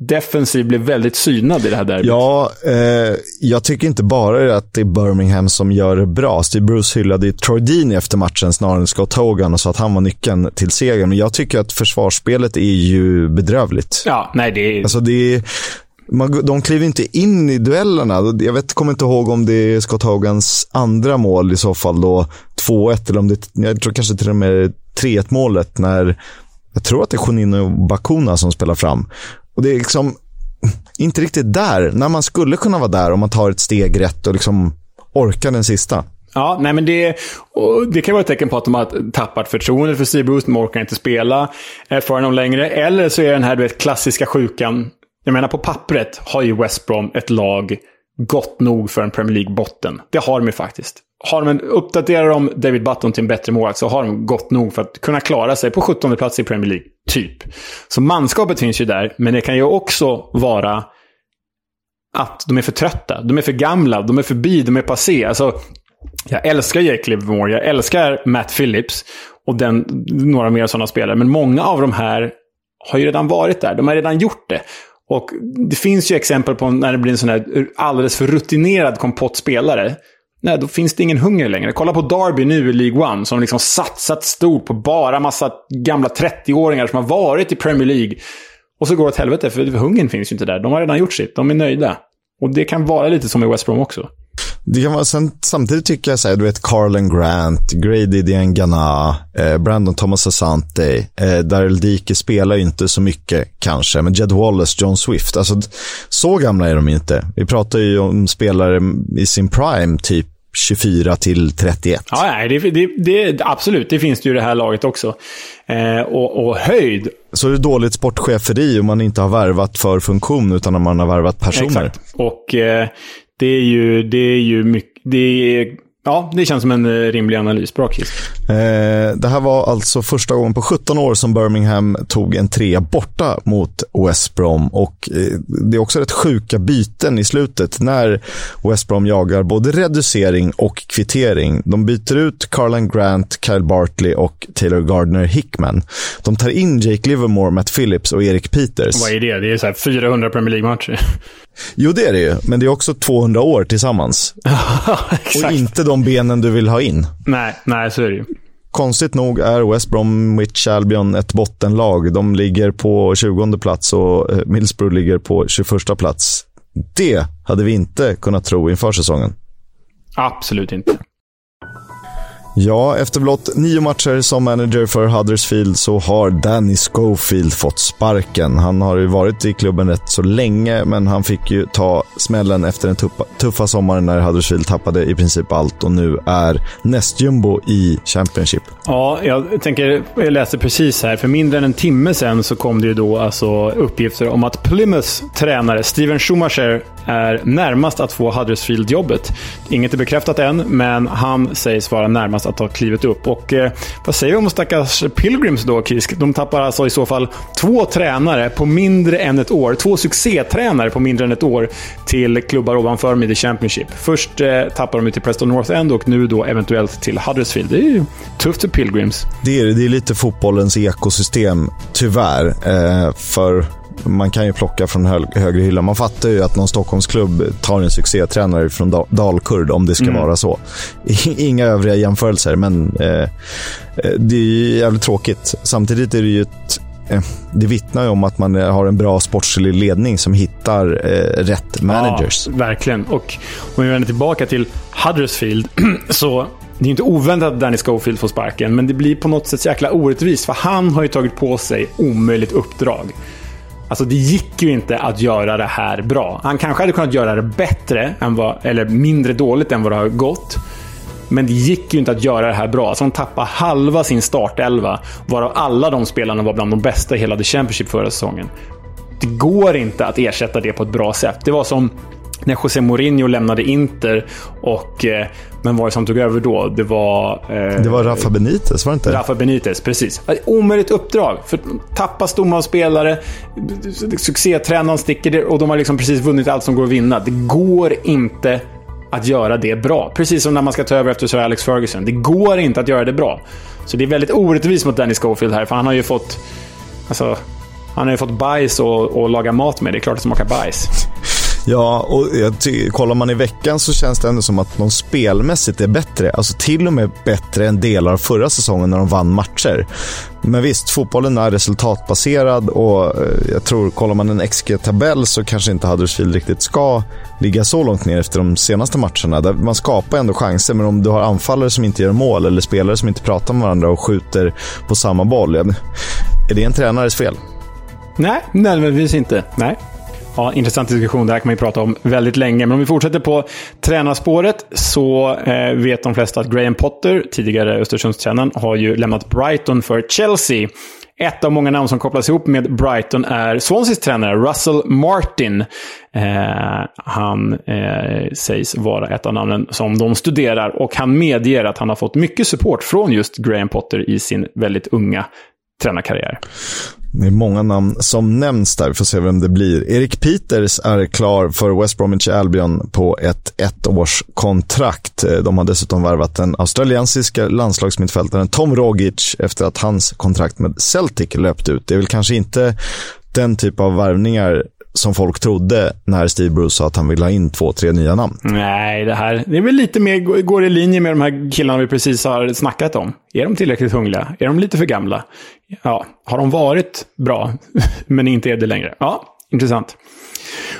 S2: defensiv blev väldigt synad i det här derbyt.
S1: Ja, eh, jag tycker inte bara att det är Birmingham som gör det bra. Steve Bruce hyllade ju Troy Deeney efter matchen snarare än Scott Hogan och sa att han var nyckeln till segern. Men jag tycker att försvarsspelet är ju bedrövligt.
S2: Ja, nej det är...
S1: Alltså det är... Man, de kliver inte in i duellerna. Jag vet, kommer inte ihåg om det är Scott Hogans andra mål i så fall då, 2-1 eller om det jag tror kanske till och med 3-1 målet när, jag tror att det är Jonino Bakuna som spelar fram. Och det är liksom, inte riktigt där, när man skulle kunna vara där om man tar ett steg rätt och liksom orkar den sista.
S2: Ja, nej men det, det kan vara ett tecken på att de har tappat förtroendet för Steve Bruce. De orkar inte spela eh, för honom längre. Eller så är den här du vet, klassiska sjukan. Jag menar, på pappret har ju West Brom ett lag gott nog för en Premier League-botten. Det har de ju faktiskt. Har de en, uppdaterar de David Button till en bättre målvakt så har de gott nog för att kunna klara sig på 17 plats i Premier League. Typ. Så manskapet finns ju där, men det kan ju också vara att de är för trötta. De är för gamla, de är förbi, de är passé. Alltså, jag älskar Jake Livermore, jag älskar Matt Phillips och den, några mer sådana spelare. Men många av de här har ju redan varit där. De har redan gjort det. Och det finns ju exempel på när det blir en sån här alldeles för rutinerad kompottspelare. Nej, då finns det ingen hunger längre. Kolla på Derby nu i League One, som liksom satsat stort på bara massa gamla 30-åringar som har varit i Premier League. Och så går det åt helvete, för hungern finns ju inte där. De har redan gjort sitt, de är nöjda. Och det kan vara lite som i West Brom också.
S1: Det kan vara, sen, samtidigt tycker jag så här, du vet Carlen Grant, Grady Diangana, eh, Brandon Thomas Asante, eh, Daryl Dike spelar ju inte så mycket kanske, men Jed Wallace, John Swift, alltså så gamla är de inte. Vi pratar ju om spelare i sin prime, typ 24 till 31.
S2: Ja, nej, det, det, det, absolut. Det finns det ju i det här laget också. Eh, och, och, höjd.
S1: Så är det dåligt sportcheferi om man inte har värvat för funktion, utan om man har värvat personer.
S2: Exakt. Och eh, det är ju, det är ju mycket, det är, ja, det känns som en eh, rimlig analys. Bra Kiss.
S1: Eh, det här var alltså första gången på 17 år som Birmingham tog en trea borta mot West Brom. Och eh, det är också rätt sjuka byten i slutet när West Brom jagar både reducering och kvittering. De byter ut Carlan Grant, Kyle Bartley och Taylor Gardner Hickman. De tar in Jake Livermore, Matt Phillips och Erik Peters.
S2: Vad är det? Det är så 400 Premier League-matcher.
S1: Jo, det är det ju. Men det är också 200 år tillsammans. och inte de benen du vill ha in.
S2: Nej, nej så är det ju.
S1: Konstigt nog är West Bromwich Albion ett bottenlag. De ligger på 20 plats och eh, Middlesbrough ligger på 21 plats. Det hade vi inte kunnat tro inför säsongen.
S2: Absolut inte.
S1: Ja, efter blott nio matcher som manager för Huddersfield så har Danny Schofield fått sparken. Han har ju varit i klubben rätt så länge, men han fick ju ta smällen efter den tuffa, tuffa sommaren när Huddersfield tappade i princip allt och nu är nästjumbo i Championship.
S2: Ja, jag tänker, jag läste precis här, för mindre än en timme sedan så kom det ju då alltså uppgifter om att Plymouths tränare Steven Schumacher är närmast att få Huddersfield-jobbet. Inget är bekräftat än, men han sägs vara närmast att ha klivit upp. Och eh, vad säger vi om stackars Pilgrims då, Kisk? De tappar alltså i så fall två tränare på mindre än ett år. Två succétränare på mindre än ett år till klubbar ovanför med i Championship. Först eh, tappar de till Preston North End och nu då eventuellt till Huddersfield. Det är ju tufft för Pilgrims.
S1: Det är, det är lite fotbollens ekosystem, tyvärr. Eh, för man kan ju plocka från hö högre hylla. Man fattar ju att någon Stockholmsklubb tar en succétränare från Dal Dalkurd, om det ska mm. vara så. Inga övriga jämförelser, men eh, eh, det är jävligt tråkigt. Samtidigt är det ju ett eh, det vittnar ju om att man har en bra sportslig ledning som hittar eh, rätt managers.
S2: Ja, verkligen. Och om vi vänder tillbaka till Huddersfield, så det är inte oväntat att Danny Schofield får sparken, men det blir på något sätt jäkla orättvist, för han har ju tagit på sig omöjligt uppdrag. Alltså det gick ju inte att göra det här bra. Han kanske hade kunnat göra det bättre, än vad, eller mindre dåligt än vad det har gått. Men det gick ju inte att göra det här bra. Alltså de tappade halva sin startelva, varav alla de spelarna var bland de bästa i hela The Championship förra säsongen. Det går inte att ersätta det på ett bra sätt. Det var som när José Mourinho lämnade Inter och... Eh, men vad som tog över då? Det var...
S1: Eh, det var Rafa Benitez, var det inte?
S2: Rafa Benitez, precis. Ett omöjligt uppdrag. För tappa stomma spelare, succétränaren sticker och de har liksom precis vunnit allt som går att vinna. Det går inte att göra det bra. Precis som när man ska ta över efter Sir Alex Ferguson. Det går inte att göra det bra. Så det är väldigt orättvist mot Danny Schofield här, för han har ju fått... Alltså, han har ju fått bajs och, och laga mat med. Det är klart att det smakar bajs.
S1: Ja, och kollar man i veckan så känns det ändå som att de spelmässigt är bättre. Alltså till och med bättre än delar av förra säsongen när de vann matcher. Men visst, fotbollen är resultatbaserad och eh, jag tror, kollar man en XG-tabell så kanske inte Huddersfield riktigt ska ligga så långt ner efter de senaste matcherna. Där man skapar ändå chanser, men om du har anfallare som inte gör mål eller spelare som inte pratar med varandra och skjuter på samma boll, är det en tränares fel?
S2: Nej, nödvändigtvis inte. Nej. Ja, intressant diskussion. Det här kan man ju prata om väldigt länge. Men om vi fortsätter på tränarspåret så eh, vet de flesta att Graham Potter, tidigare Östersundstränaren, har ju lämnat Brighton för Chelsea. Ett av många namn som kopplas ihop med Brighton är Swanseas tränare Russell Martin. Eh, han eh, sägs vara ett av namnen som de studerar och han medger att han har fått mycket support från just Graham Potter i sin väldigt unga tränarkarriär.
S1: Det är många namn som nämns där. Vi får se vem det blir. Erik Peters är klar för West Bromwich Albion på ett ettårskontrakt. Eh, de har dessutom värvat den australiensiska landslagsmittfältaren Tom Rogic efter att hans kontrakt med Celtic löpt ut. Det är väl kanske inte den typ av värvningar som folk trodde när Steve Bruce sa att han ville ha in två, tre nya namn.
S2: Nej, det här det är väl lite mer, går i linje med de här killarna vi precis har snackat om. Är de tillräckligt hungriga? Är de lite för gamla? Ja, har de varit bra, men inte är det längre? Ja, intressant.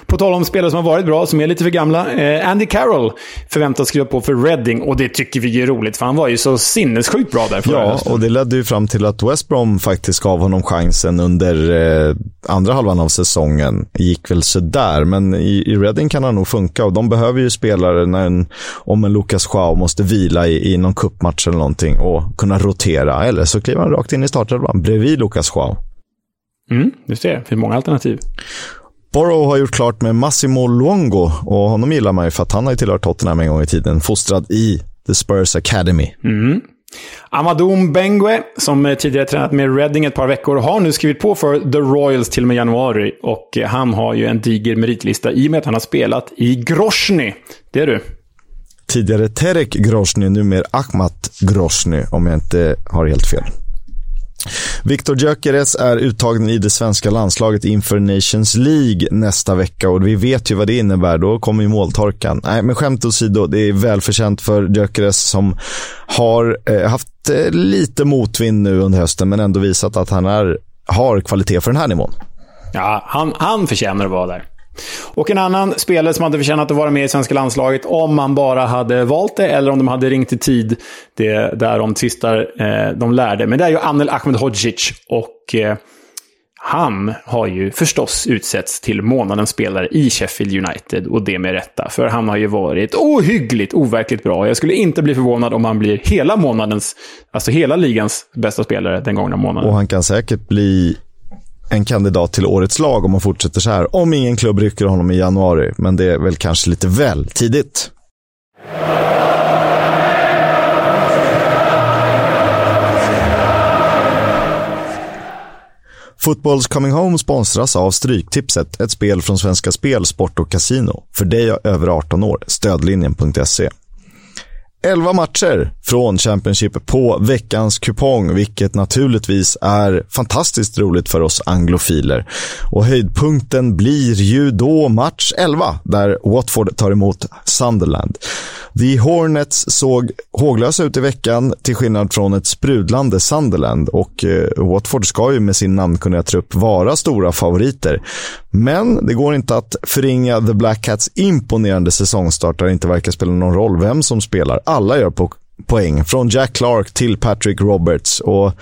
S2: På tal om spelare som har varit bra, som är lite för gamla. Eh, Andy Carroll förväntas skriva på för Reading och det tycker vi är roligt, för han var ju så sinnessjukt bra där förra
S1: Ja,
S2: hösten.
S1: och det ledde ju fram till att West Brom faktiskt gav honom chansen under eh, andra halvan av säsongen. gick väl sådär, men i, i Reading kan han nog funka och de behöver ju spelare när en, om en Lucas Schau måste vila i, i någon kuppmatch eller någonting och kunna rotera. Eller så kliver han rakt in i startelvan bredvid Lucas Schau.
S2: Mm, just det. Det finns många alternativ.
S1: Borough har gjort klart med Massimo Luongo och honom gillar man ju för att han har ju tillhört Tottenham en gång i tiden, fostrad i The Spurs Academy.
S2: Mm. Amadou Mbengue, som tidigare tränat med Reading ett par veckor, har nu skrivit på för The Royals till och med januari. Och han har ju en diger meritlista i och med att han har spelat i Grosny. Det är du.
S1: Tidigare Terek Grosny, numera Ahmat Grosny, om jag inte har helt fel. Viktor Gyökeres är uttagen i det svenska landslaget inför Nations League nästa vecka och vi vet ju vad det innebär. Då kommer ju måltorkan. Nej, men skämt åsido, det är välförtjänt för Gyökeres som har eh, haft eh, lite motvind nu under hösten, men ändå visat att han är, har kvalitet för den här nivån.
S2: Ja, han, han förtjänar att vara där. Och en annan spelare som hade förtjänat att vara med i svenska landslaget om man bara hade valt det eller om de hade ringt i tid. Det där de tvistar eh, de lärde. Men det är ju Anel Ahmedhodzic och eh, han har ju förstås utsetts till månadens spelare i Sheffield United och det med rätta. För han har ju varit ohyggligt overkligt bra. Jag skulle inte bli förvånad om han blir hela månadens, alltså hela ligans bästa spelare den gångna månaden.
S1: Och han kan säkert bli en kandidat till årets lag om han fortsätter så här. Om ingen klubb rycker honom i januari, men det är väl kanske lite väl tidigt. Fotbolls Coming Home sponsras av Stryktipset, ett spel från Svenska Spel, Sport och Casino. För dig över 18 år, stödlinjen.se. 11 matcher från Championship på veckans kupong, vilket naturligtvis är fantastiskt roligt för oss anglofiler. Och höjdpunkten blir ju då match 11, där Watford tar emot Sunderland. The Hornets såg håglösa ut i veckan, till skillnad från ett sprudlande Sunderland. Och eh, Watford ska ju med sin namnkunniga trupp vara stora favoriter. Men det går inte att förringa The Black Cats imponerande säsongstart där det inte verkar spela någon roll vem som spelar. Alla gör po poäng, från Jack Clark till Patrick Roberts. Och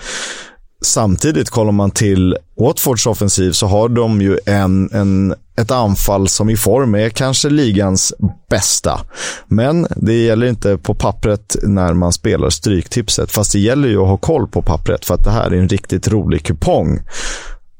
S1: Samtidigt kollar man till Watfords offensiv så har de ju en, en, ett anfall som i form är kanske ligans bästa. Men det gäller inte på pappret när man spelar Stryktipset. Fast det gäller ju att ha koll på pappret för att det här är en riktigt rolig kupong.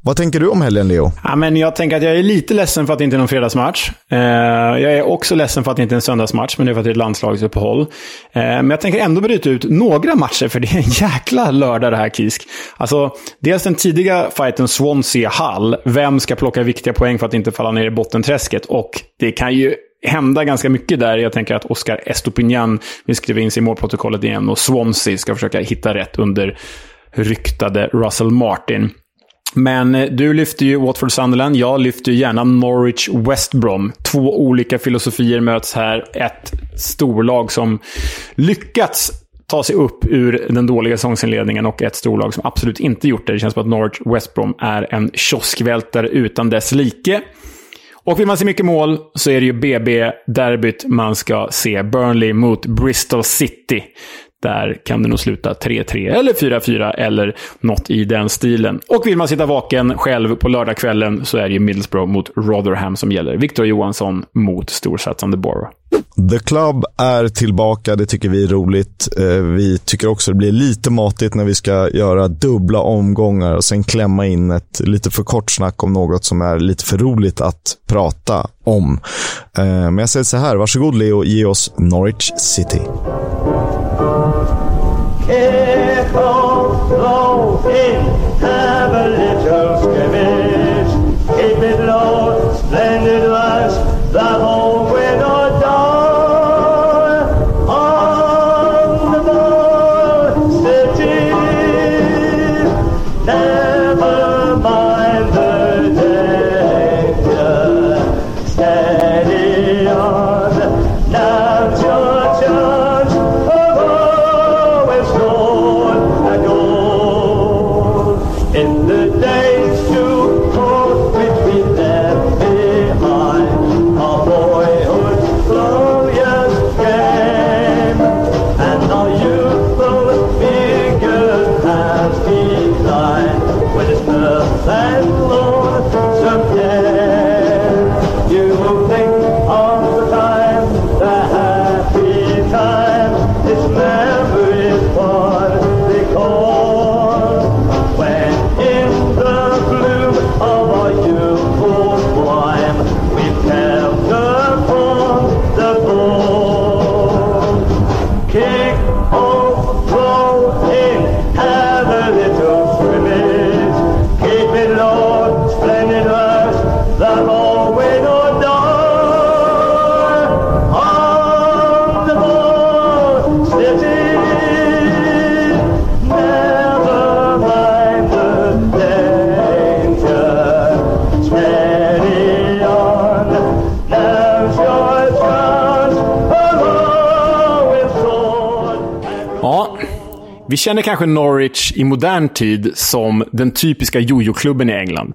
S1: Vad tänker du om helgen, Leo?
S2: Ja, men jag tänker att jag är lite ledsen för att det inte är någon fredagsmatch. Eh, jag är också ledsen för att det inte är en söndagsmatch, men det är för att det är ett landslagsuppehåll. Eh, men jag tänker ändå bryta ut några matcher, för det är en jäkla lördag det här, Kisk. Alltså, dels den tidiga fighten Swansea-Hall. Vem ska plocka viktiga poäng för att inte falla ner i bottenträsket? Och det kan ju hända ganska mycket där. Jag tänker att Oscar Estopignan vill skriva in sig i målprotokollet igen och Swansea ska försöka hitta rätt under ryktade Russell Martin. Men eh, du lyfter ju Watford Sunderland. Jag lyfter gärna Norwich West Brom. Två olika filosofier möts här. Ett storlag som lyckats ta sig upp ur den dåliga säsongsinledningen och ett storlag som absolut inte gjort det. Det känns som att Norwich West Brom är en kioskvältare utan dess like. Och vill man se mycket mål så är det ju BB-derbyt man ska se. Burnley mot Bristol City där kan det nog sluta 3-3 eller 4-4 eller något i den stilen. Och vill man sitta vaken själv på lördagskvällen så är det ju Middlesbrough mot Rotherham som gäller. Victor Johansson mot storsatsande Borough.
S3: The Club är tillbaka, det tycker vi är roligt. Eh, vi tycker också det blir lite matigt när vi ska göra dubbla omgångar och sen klämma in ett lite för kort snack om något som är lite för roligt att prata om. Eh, men jag säger så här, varsågod Leo, ge oss Norwich City. In, have a little. Keep it low, splendid
S2: vi känner kanske Norwich i modern tid som den typiska jojo-klubben i England.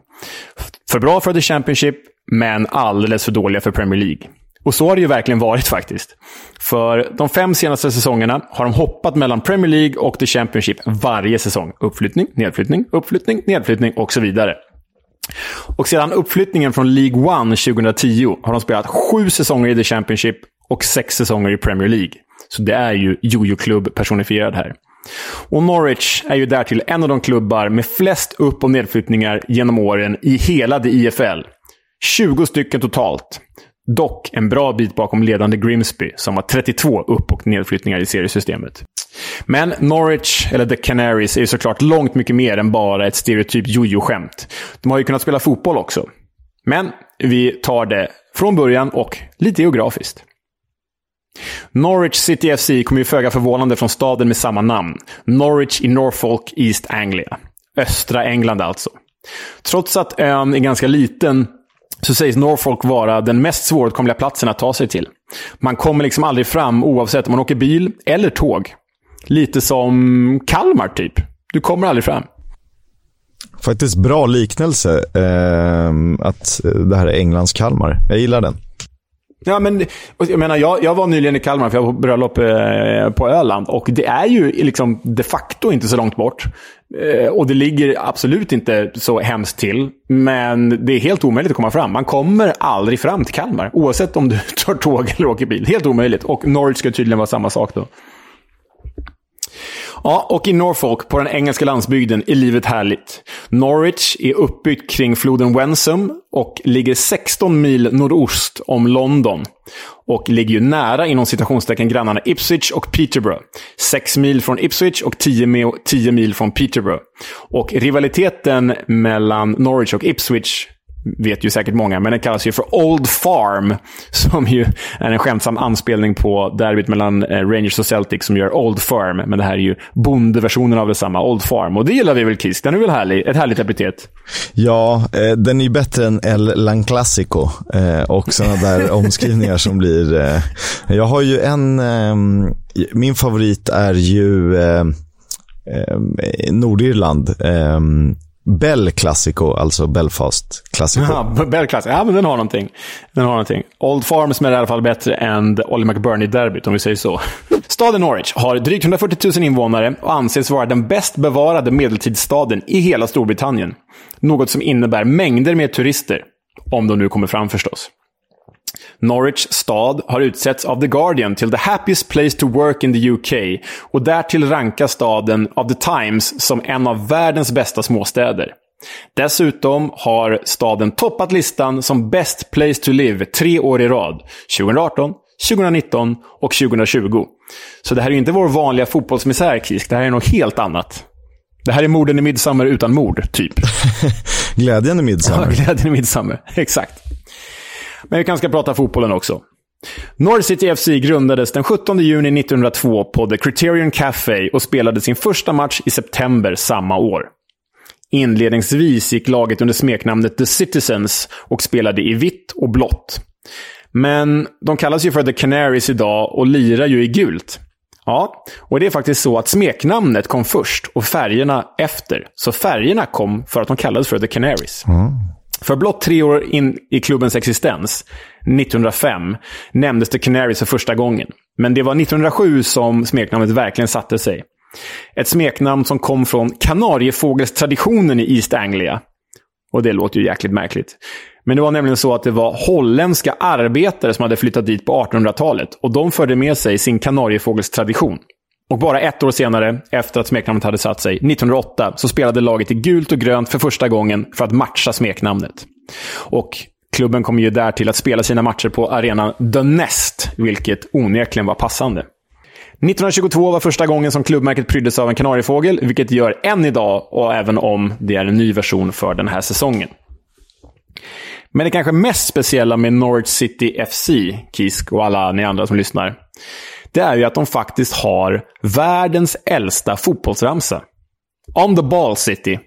S2: För bra för The Championship, men alldeles för dåliga för Premier League. Och så har det ju verkligen varit faktiskt. För de fem senaste säsongerna har de hoppat mellan Premier League och The Championship varje säsong. Uppflyttning, nedflyttning, uppflyttning, nedflyttning och så vidare. Och sedan uppflyttningen från League One 2010 har de spelat sju säsonger i The Championship och sex säsonger i Premier League. Så det är ju jojo-klubb personifierad här. Och Norwich är ju därtill en av de klubbar med flest upp och nedflyttningar genom åren i hela det IFL. 20 stycken totalt. Dock en bra bit bakom ledande Grimsby, som har 32 upp och nedflyttningar i seriesystemet. Men Norwich, eller The Canaries, är ju såklart långt mycket mer än bara ett stereotyp jojo-skämt. De har ju kunnat spela fotboll också. Men vi tar det från början och lite geografiskt. Norwich City FC kommer ju föga förvånande från staden med samma namn. Norwich i Norfolk, East Anglia. Östra England alltså. Trots att ön är ganska liten så sägs Norfolk vara den mest svåråtkomliga platsen att ta sig till. Man kommer liksom aldrig fram oavsett om man åker bil eller tåg. Lite som Kalmar, typ. Du kommer aldrig fram.
S3: Faktiskt bra liknelse, eh, att det här är Englands Kalmar. Jag gillar den.
S2: Ja, men jag menar, jag, jag var nyligen i Kalmar, för jag var på bröllop eh, på Öland. Och det är ju liksom de facto inte så långt bort. Eh, och det ligger absolut inte så hemskt till. Men det är helt omöjligt att komma fram. Man kommer aldrig fram till Kalmar. Oavsett om du tar tåg eller åker bil. Helt omöjligt. Och Norwich ska tydligen vara samma sak då. Ja, och i Norfolk, på den engelska landsbygden, är livet härligt. Norwich är uppbyggt kring floden Wensum och ligger 16 mil nordost om London. Och ligger ju nära, inom citationstecken, grannarna Ipswich och Peterborough. 6 mil från Ipswich och 10 mil, 10 mil från Peterborough. Och rivaliteten mellan Norwich och Ipswich vet ju säkert många, men den kallas ju för Old Farm. Som ju är en skämtsam anspelning på derbyt mellan Rangers och Celtic som gör Old Farm. Men det här är ju bondeversionen av detsamma, Old Farm. Och det gillar vi väl, Kiss? Den är väl härlig? Ett härligt epitet?
S3: Ja, eh, den är ju bättre än El Lanclásico eh, och sådana där omskrivningar som blir... Eh, jag har ju en... Ehm, min favorit är ju ehm, Nordirland. Bell Classico, alltså Belfast Classico.
S2: Ja, Bell Classico. Ja, men den har någonting. Den har någonting. Old Farms är i alla fall bättre än Olly McBurney-derbyt, om vi säger så. Staden Norwich har drygt 140 000 invånare och anses vara den bäst bevarade medeltidsstaden i hela Storbritannien. Något som innebär mängder med turister. Om de nu kommer fram förstås. Norwich stad har utsetts av The Guardian till the happiest place to work in the UK och därtill rankas staden av The Times som en av världens bästa småstäder. Dessutom har staden toppat listan som Best Place to Live tre år i rad. 2018, 2019 och 2020. Så det här är inte vår vanliga fotbollsmisär, Kisk. Det här är något helt annat. Det här är morden i Midsommar utan mord, typ.
S1: glädjen i Midsommar.
S2: Ja, glädjen i Midsommar. Exakt. Men vi kanske ska prata fotbollen också. North City FC grundades den 17 juni 1902 på The Criterion Café och spelade sin första match i september samma år. Inledningsvis gick laget under smeknamnet The Citizens och spelade i vitt och blått. Men de kallas ju för The Canaries idag och lirar ju i gult. Ja, och det är faktiskt så att smeknamnet kom först och färgerna efter. Så färgerna kom för att de kallades för The Canaries. Mm. För blott tre år in i klubbens existens, 1905, nämndes The Canaries för första gången. Men det var 1907 som smeknamnet verkligen satte sig. Ett smeknamn som kom från kanariefågelstraditionen i East Anglia. Och det låter ju jäkligt märkligt. Men det var nämligen så att det var holländska arbetare som hade flyttat dit på 1800-talet. Och de förde med sig sin kanariefågelstradition. Och bara ett år senare, efter att smeknamnet hade satt sig, 1908, så spelade laget i gult och grönt för första gången för att matcha smeknamnet. Och klubben kom ju där till att spela sina matcher på arenan The Nest, vilket onekligen var passande. 1922 var första gången som klubbmärket pryddes av en kanariefågel, vilket det gör än idag, och även om det är en ny version för den här säsongen. Men det kanske mest speciella med Norwich City FC, Kisk och alla ni andra som lyssnar, det är ju att de faktiskt har världens äldsta fotbollsramsa. On the ball City.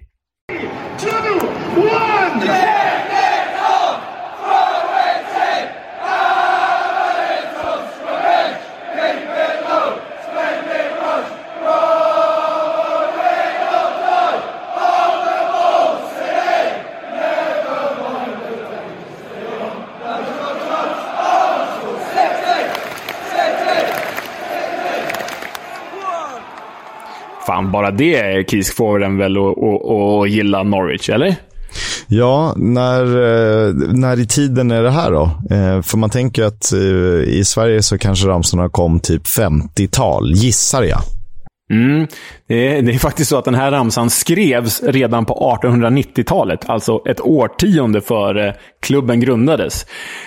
S2: Fan, bara det Kisk får den väl att gilla Norwich, eller?
S1: Ja, när, eh, när i tiden är det här då? Eh, för man tänker att eh, i Sverige så kanske ramsorna kom typ 50-tal, gissar jag.
S2: Mm. Det, är, det är faktiskt så att den här ramsan skrevs redan på 1890-talet, alltså ett årtionde före klubben grundades.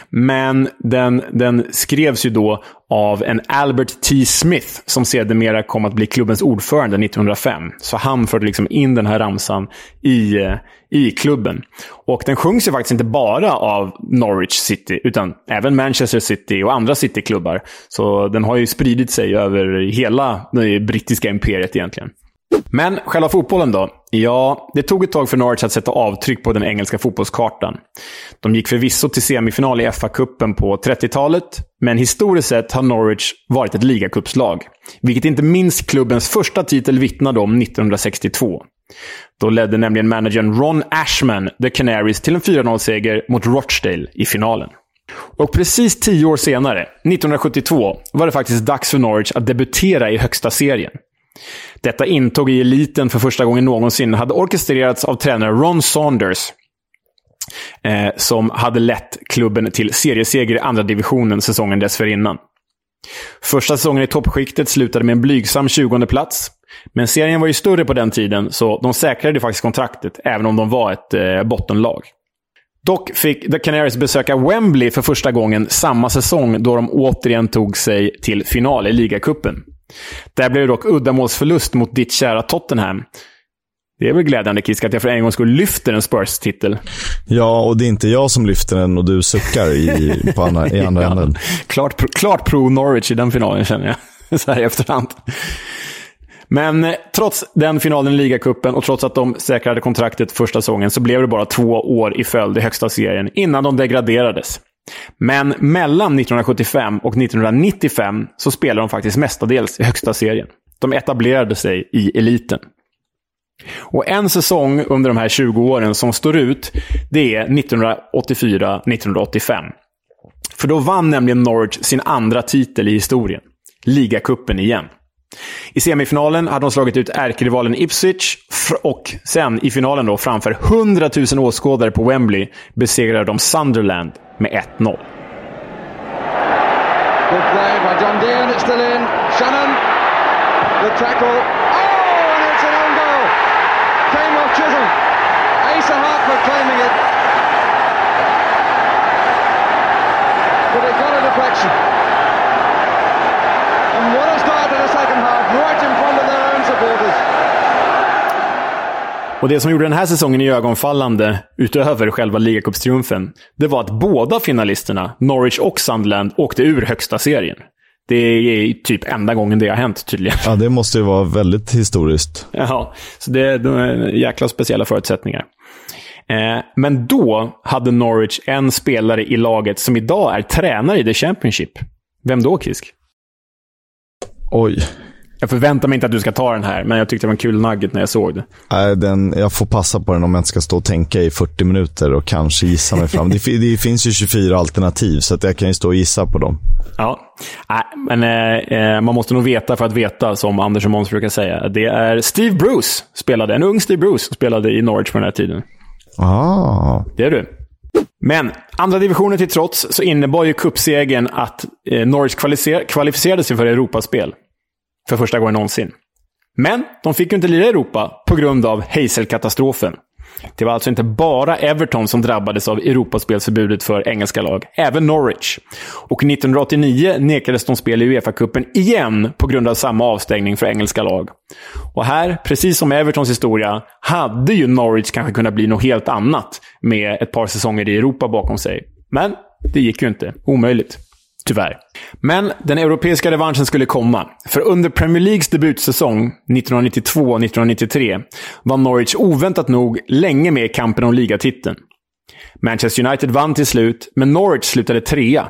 S2: Men den, den skrevs ju då av en Albert T. Smith som sedermera kom att bli klubbens ordförande 1905. Så han förde liksom in den här ramsan i, eh, i klubben. Och den sjungs ju faktiskt inte bara av Norwich City, utan även Manchester City och andra cityklubbar. Så den har ju spridit sig över hela det brittiska imperiet egentligen. Men själva fotbollen då? Ja, det tog ett tag för Norwich att sätta avtryck på den engelska fotbollskartan. De gick förvisso till semifinal i FA-cupen på 30-talet, men historiskt sett har Norwich varit ett ligacupslag. Vilket inte minst klubbens första titel vittnade om 1962. Då ledde nämligen managern Ron Ashman The Canaries till en 4-0-seger mot Rochdale i finalen. Och precis tio år senare, 1972, var det faktiskt dags för Norwich att debutera i högsta serien. Detta intåg i eliten för första gången någonsin hade orkestrerats av tränare Ron Saunders, eh, som hade lett klubben till serieseger i andra divisionen säsongen dessförinnan. Första säsongen i toppskiktet slutade med en blygsam 20 plats. Men serien var ju större på den tiden, så de säkrade faktiskt kontraktet, även om de var ett eh, bottenlag. Dock fick The Canaries besöka Wembley för första gången samma säsong då de återigen tog sig till final i ligacupen. Där blev det dock uddamålsförlust mot ditt kära Tottenham. Det är väl glädjande, Kisk, att jag för en gång skulle lyfter en Spurs-titel.
S1: Ja, och det är inte jag som lyfter den och du suckar i, på andra, i andra ja, änden.
S2: Klart, klart pro Norwich i den finalen, känner jag. Så här i efterhand. Men eh, trots den finalen i ligacupen och trots att de säkrade kontraktet första säsongen så blev det bara två år i följd i högsta serien innan de degraderades. Men mellan 1975 och 1995 så spelade de faktiskt mestadels i högsta serien. De etablerade sig i eliten. Och en säsong under de här 20 åren som står ut, det är 1984-1985. För då vann nämligen Norwich sin andra titel i historien. ligacupen igen. I semifinalen hade de slagit ut ärkerivalen Ipswich och sen i finalen då framför 100 000 åskådare på Wembley besegrade de Sunderland med 1-0.
S4: Good play by John Dean. It's still in. Shannon. Good tackle. Oh, and it's an own goal. Came off Chisholm. Asa Hartford claiming it. But it got a deflection.
S2: Och Det som gjorde den här säsongen i ögonfallande, utöver själva ligacupstriumfen, det var att båda finalisterna, Norwich och Sunderland, åkte ur högsta serien. Det är typ enda gången det har hänt tydligen.
S1: Ja, det måste ju vara väldigt historiskt.
S2: Ja, så det är jäkla speciella förutsättningar. Eh, men då hade Norwich en spelare i laget som idag är tränare i The Championship. Vem då, Kisk?
S1: Oj.
S2: Jag förväntar mig inte att du ska ta den här, men jag tyckte det var en kul nugget när jag såg det.
S1: Nej, den, jag får passa på den om jag inte ska stå och tänka i 40 minuter och kanske gissa mig fram. det, det, finns ju 24 alternativ, så att jag kan ju stå och gissa på dem.
S2: Ja, Nej, men eh, man måste nog veta för att veta, som Anders och Måns brukar säga. Det är Steve Bruce, spelade, en ung Steve Bruce, spelade i Norwich på den här tiden.
S1: Ah.
S2: Det är du. Men andra divisionen till trots så innebar ju cupsegern att eh, Norwich kvalificerade sig för Europaspel. För första gången någonsin. Men de fick ju inte lira i Europa på grund av Hazel-katastrofen. Det var alltså inte bara Everton som drabbades av Europaspelsförbudet för engelska lag, även Norwich. Och 1989 nekades de spel i Uefa-cupen igen på grund av samma avstängning för engelska lag. Och här, precis som Evertons historia, hade ju Norwich kanske kunnat bli något helt annat med ett par säsonger i Europa bakom sig. Men det gick ju inte. Omöjligt. Tyvärr. Men den europeiska revanschen skulle komma. För under Premier Leagues debutsäsong 1992-1993 var Norwich oväntat nog länge med i kampen om ligatiteln. Manchester United vann till slut, men Norwich slutade trea.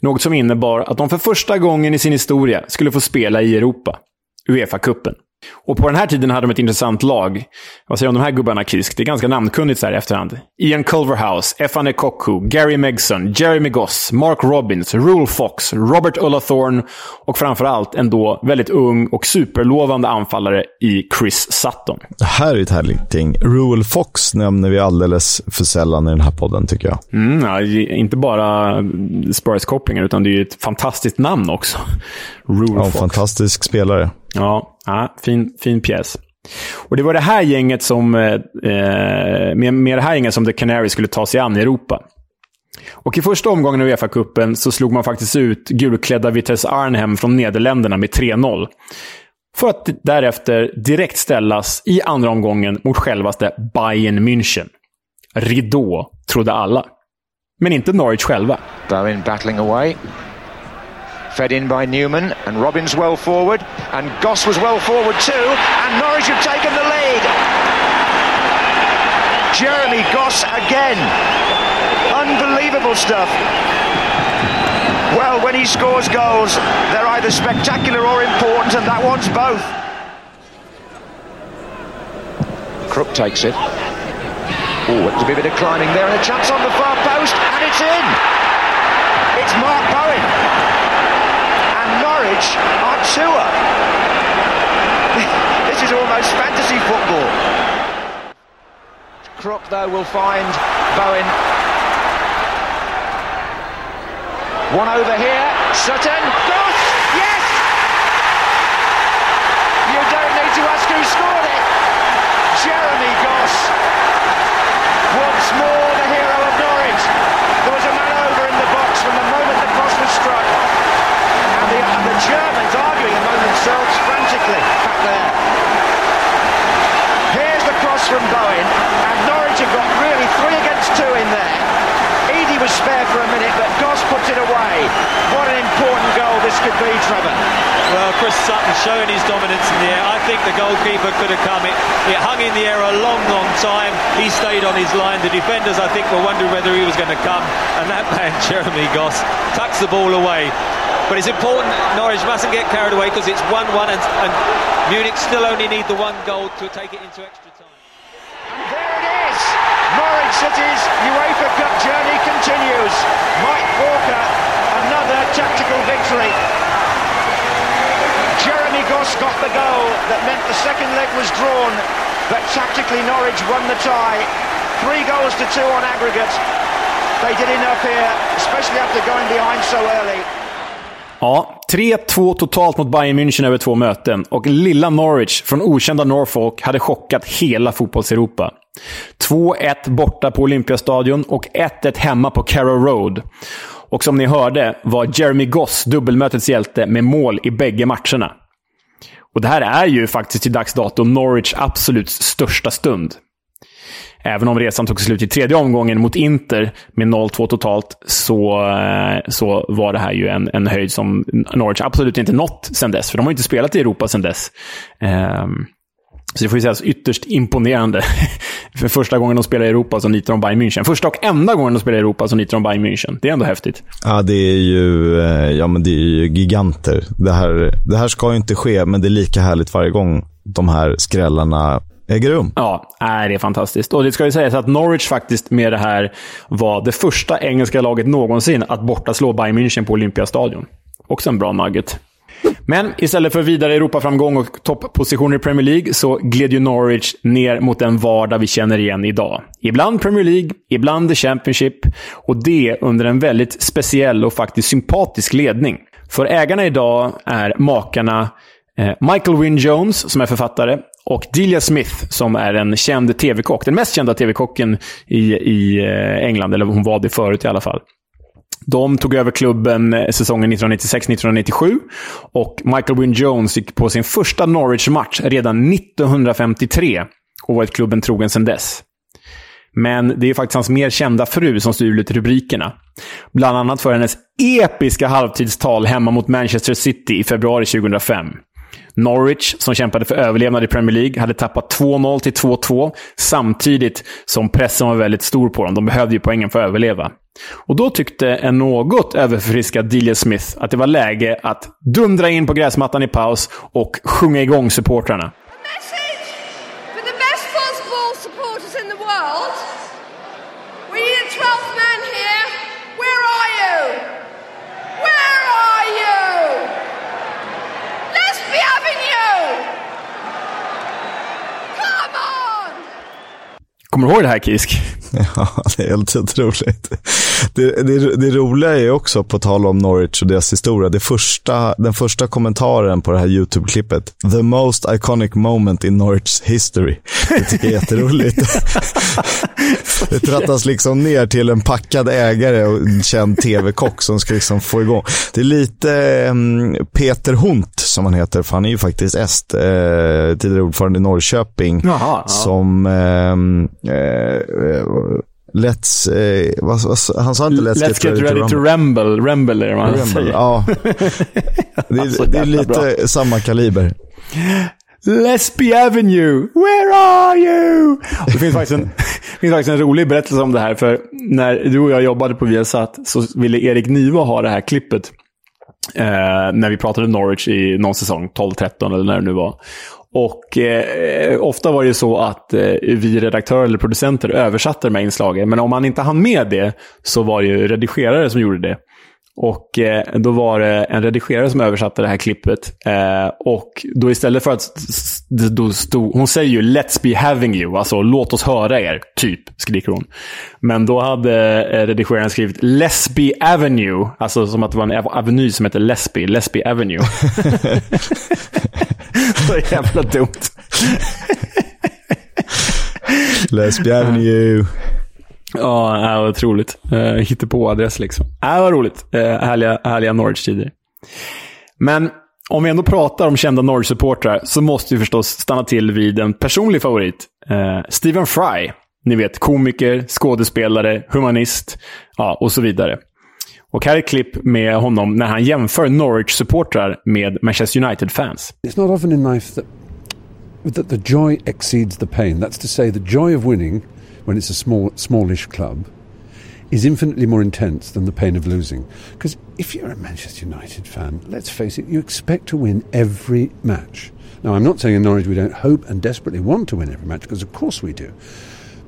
S2: Något som innebar att de för första gången i sin historia skulle få spela i Europa. Uefa-cupen. Och på den här tiden hade de ett intressant lag. Vad säger du om de här gubbarna, Kisk? Det är ganska namnkunnigt så här i efterhand. Ian Culverhouse, Efane Koku, Gary Megson, Jeremy Goss, Mark Robbins, Rule Fox, Robert Ullathorne och framförallt en då väldigt ung och superlovande anfallare i Chris Sutton.
S1: Det här är ett härligt ting. Rule Fox nämner vi alldeles för sällan i den här podden, tycker jag.
S2: Mm, ja, inte bara Spurs-kopplingen, utan det är ju ett fantastiskt namn också.
S1: Rule ja, Fox. Fantastisk spelare.
S2: Ja, ja fin, fin pjäs. Och det var det här gänget som, eh, eh med, med det här gänget som The Canary skulle ta sig an i Europa. Och i första omgången av Uefa-cupen så slog man faktiskt ut gulklädda Vitesse Arnhem från Nederländerna med 3-0. För att därefter direkt ställas i andra omgången mot självaste Bayern München. Ridå, trodde alla. Men inte Norwich själva.
S5: Bowen battling away. Fed in by Newman and Robbins well forward and Goss was well forward too and Norwich have taken the lead. Jeremy Goss again. Unbelievable stuff. Well, when he scores goals, they're either spectacular or important, and that one's both. Crook takes it. Oh, it's a bit of climbing there, and a chance on the far post, and it's in. It's Mark Bowen. Are two this is almost fantasy football. Crook, though, will find Bowen. One over here. Sutton. Goss! Yes! You don't need to ask who scored it. Jeremy Goss. Once more the hero of Norwich. There was a man over in the box from the moment the cross was struck. And the, and the Germans arguing among themselves frantically back there. Here's the cross from Bowen, and Norwich have got really three against two in there. Eady was spared for a minute, but Goss puts it away. What an important goal this could be, Trevor.
S6: Well, Chris Sutton showing his dominance in the air. I think the goalkeeper could have come. It, it hung in the air a long, long time. He stayed on his line. The defenders, I think, were wondering whether he was going to come. And that man, Jeremy Goss, tucks the ball away. But it's important Norwich mustn't get carried away because it's 1-1 and, and Munich still only need the one goal to take it into extra time.
S5: And there it is! Norwich City's UEFA Cup journey continues. Mike Walker, another tactical victory. Jeremy Goss got the goal that meant the second leg was drawn, but tactically Norwich won the tie. Three goals to two on aggregate. They did enough here, especially after going behind so early.
S2: Ja, 3-2 totalt mot Bayern München över två möten och lilla Norwich från okända Norfolk hade chockat hela fotbollseuropa. 2-1 borta på Olympiastadion och 1-1 hemma på Carrow Road. Och som ni hörde var Jeremy Goss dubbelmötets hjälte med mål i bägge matcherna. Och det här är ju faktiskt till dags dato Norwich absolut största stund. Även om resan tog slut i tredje omgången mot Inter med 0-2 totalt, så, eh, så var det här ju en, en höjd som Norwich absolut inte nått sen dess. För de har ju inte spelat i Europa sen dess. Um, så det får ju sägas ytterst imponerande. För första gången de spelar i Europa så nitar de Bayern München. Första och enda gången de spelar i Europa så nitar de Bayern München. Det är ändå häftigt.
S1: Ja, det är ju, eh, ja, men det är ju giganter. Det här, det här ska ju inte ske, men det är lika härligt varje gång de här skrällarna äger rum.
S2: Ja, är det är fantastiskt. Och det ska ju sägas att Norwich faktiskt med det här var det första engelska laget någonsin att bortaslå Bayern München på Olympiastadion. Också en bra nugget. Men istället för vidare Europaframgång och topppositioner i Premier League så gled ju Norwich ner mot den vardag vi känner igen idag. Ibland Premier League, ibland The Championship och det under en väldigt speciell och faktiskt sympatisk ledning. För ägarna idag är makarna eh, Michael Wynne Jones, som är författare, och Delia Smith, som är en känd tv-kock. Den mest kända tv-kocken i, i eh, England, eller hon var det förut i alla fall. De tog över klubben eh, säsongen 1996-1997 och Michael Wynne Jones gick på sin första Norwich-match redan 1953 och varit klubben trogen sedan dess. Men det är faktiskt hans mer kända fru som stulit rubrikerna. Bland annat för hennes episka halvtidstal hemma mot Manchester City i februari 2005. Norwich, som kämpade för överlevnad i Premier League, hade tappat 2-0 till 2-2 samtidigt som pressen var väldigt stor på dem. De behövde ju poängen för att överleva. Och då tyckte en något överförfriskad Delia Smith att det var läge att dundra in på gräsmattan i paus och sjunga igång supportrarna. Kommer du ihåg det här Kisk?
S1: Ja, det är helt otroligt. Det, det, det roliga är också, på tal om Norwich och deras historia, det första, den första kommentaren på det här YouTube-klippet. The most iconic moment in Norwich history. Det tycker jag är jätteroligt. det trattas liksom ner till en packad ägare och en känd tv-kock som ska liksom få igång. Det är lite Peter Hunt, som han heter, för han är ju faktiskt est, eh, tidigare ordförande i Norrköping,
S2: Jaha, ja.
S1: som eh, Let's, eh, vad, vad, han sa inte Let's,
S2: Let's get, ready, to, rumble. Remble är det man
S1: rumble.
S2: säger.
S1: Ja. Det,
S2: Alltså,
S1: är- det är lite
S2: bra.
S1: samma kaliber.
S2: Lesby Avenue, where are you? Och Det finns faktiskt, en, finns faktiskt en rolig berättelse om det här. För när du och jag jobbade på Viasat så ville Erik Niva ha det här klippet. Eh, när vi pratade Norwich i någon säsong, 12-13 eller när det nu var. Och eh, ofta var det ju så att eh, vi redaktörer eller producenter översatte de här inslagen. Men om man inte hann med det så var det ju redigerare som gjorde det. Och eh, då var det en redigerare som översatte det här klippet. Eh, och då istället för att... Då stod, hon säger ju “Let's be having you”, alltså “Låt oss höra er”, typ, skriker hon. Men då hade eh, redigeraren skrivit “Lesby Avenue”, alltså som att det var en av- aveny som heter Lesby, Lesby Avenue. Så jävla dumt.
S1: Lesby Avenue.
S2: Ja, äh, ja otroligt. Eh, Hittepå-adress liksom. Ja, vad roligt. Eh, härliga, härliga Norwich-tider. Men om vi ändå pratar om kända Norwich-supportrar så måste vi förstås stanna till vid en personlig favorit. Eh, Stephen Fry. Ni vet, komiker, skådespelare, humanist ja, och så vidare. Och här är ett klipp med honom när han jämför Norwich-supportrar med Manchester United-fans.
S7: It's not often in life that that the joy exceeds the pain. That's to say, the joy of winning when it's a small, smallish club is infinitely more intense than the pain of losing. Because if you're a Manchester United fan, let's face it, you expect to win every match. Now, I'm not saying in Norwich we don't hope and desperately want to win every match, because of course we do.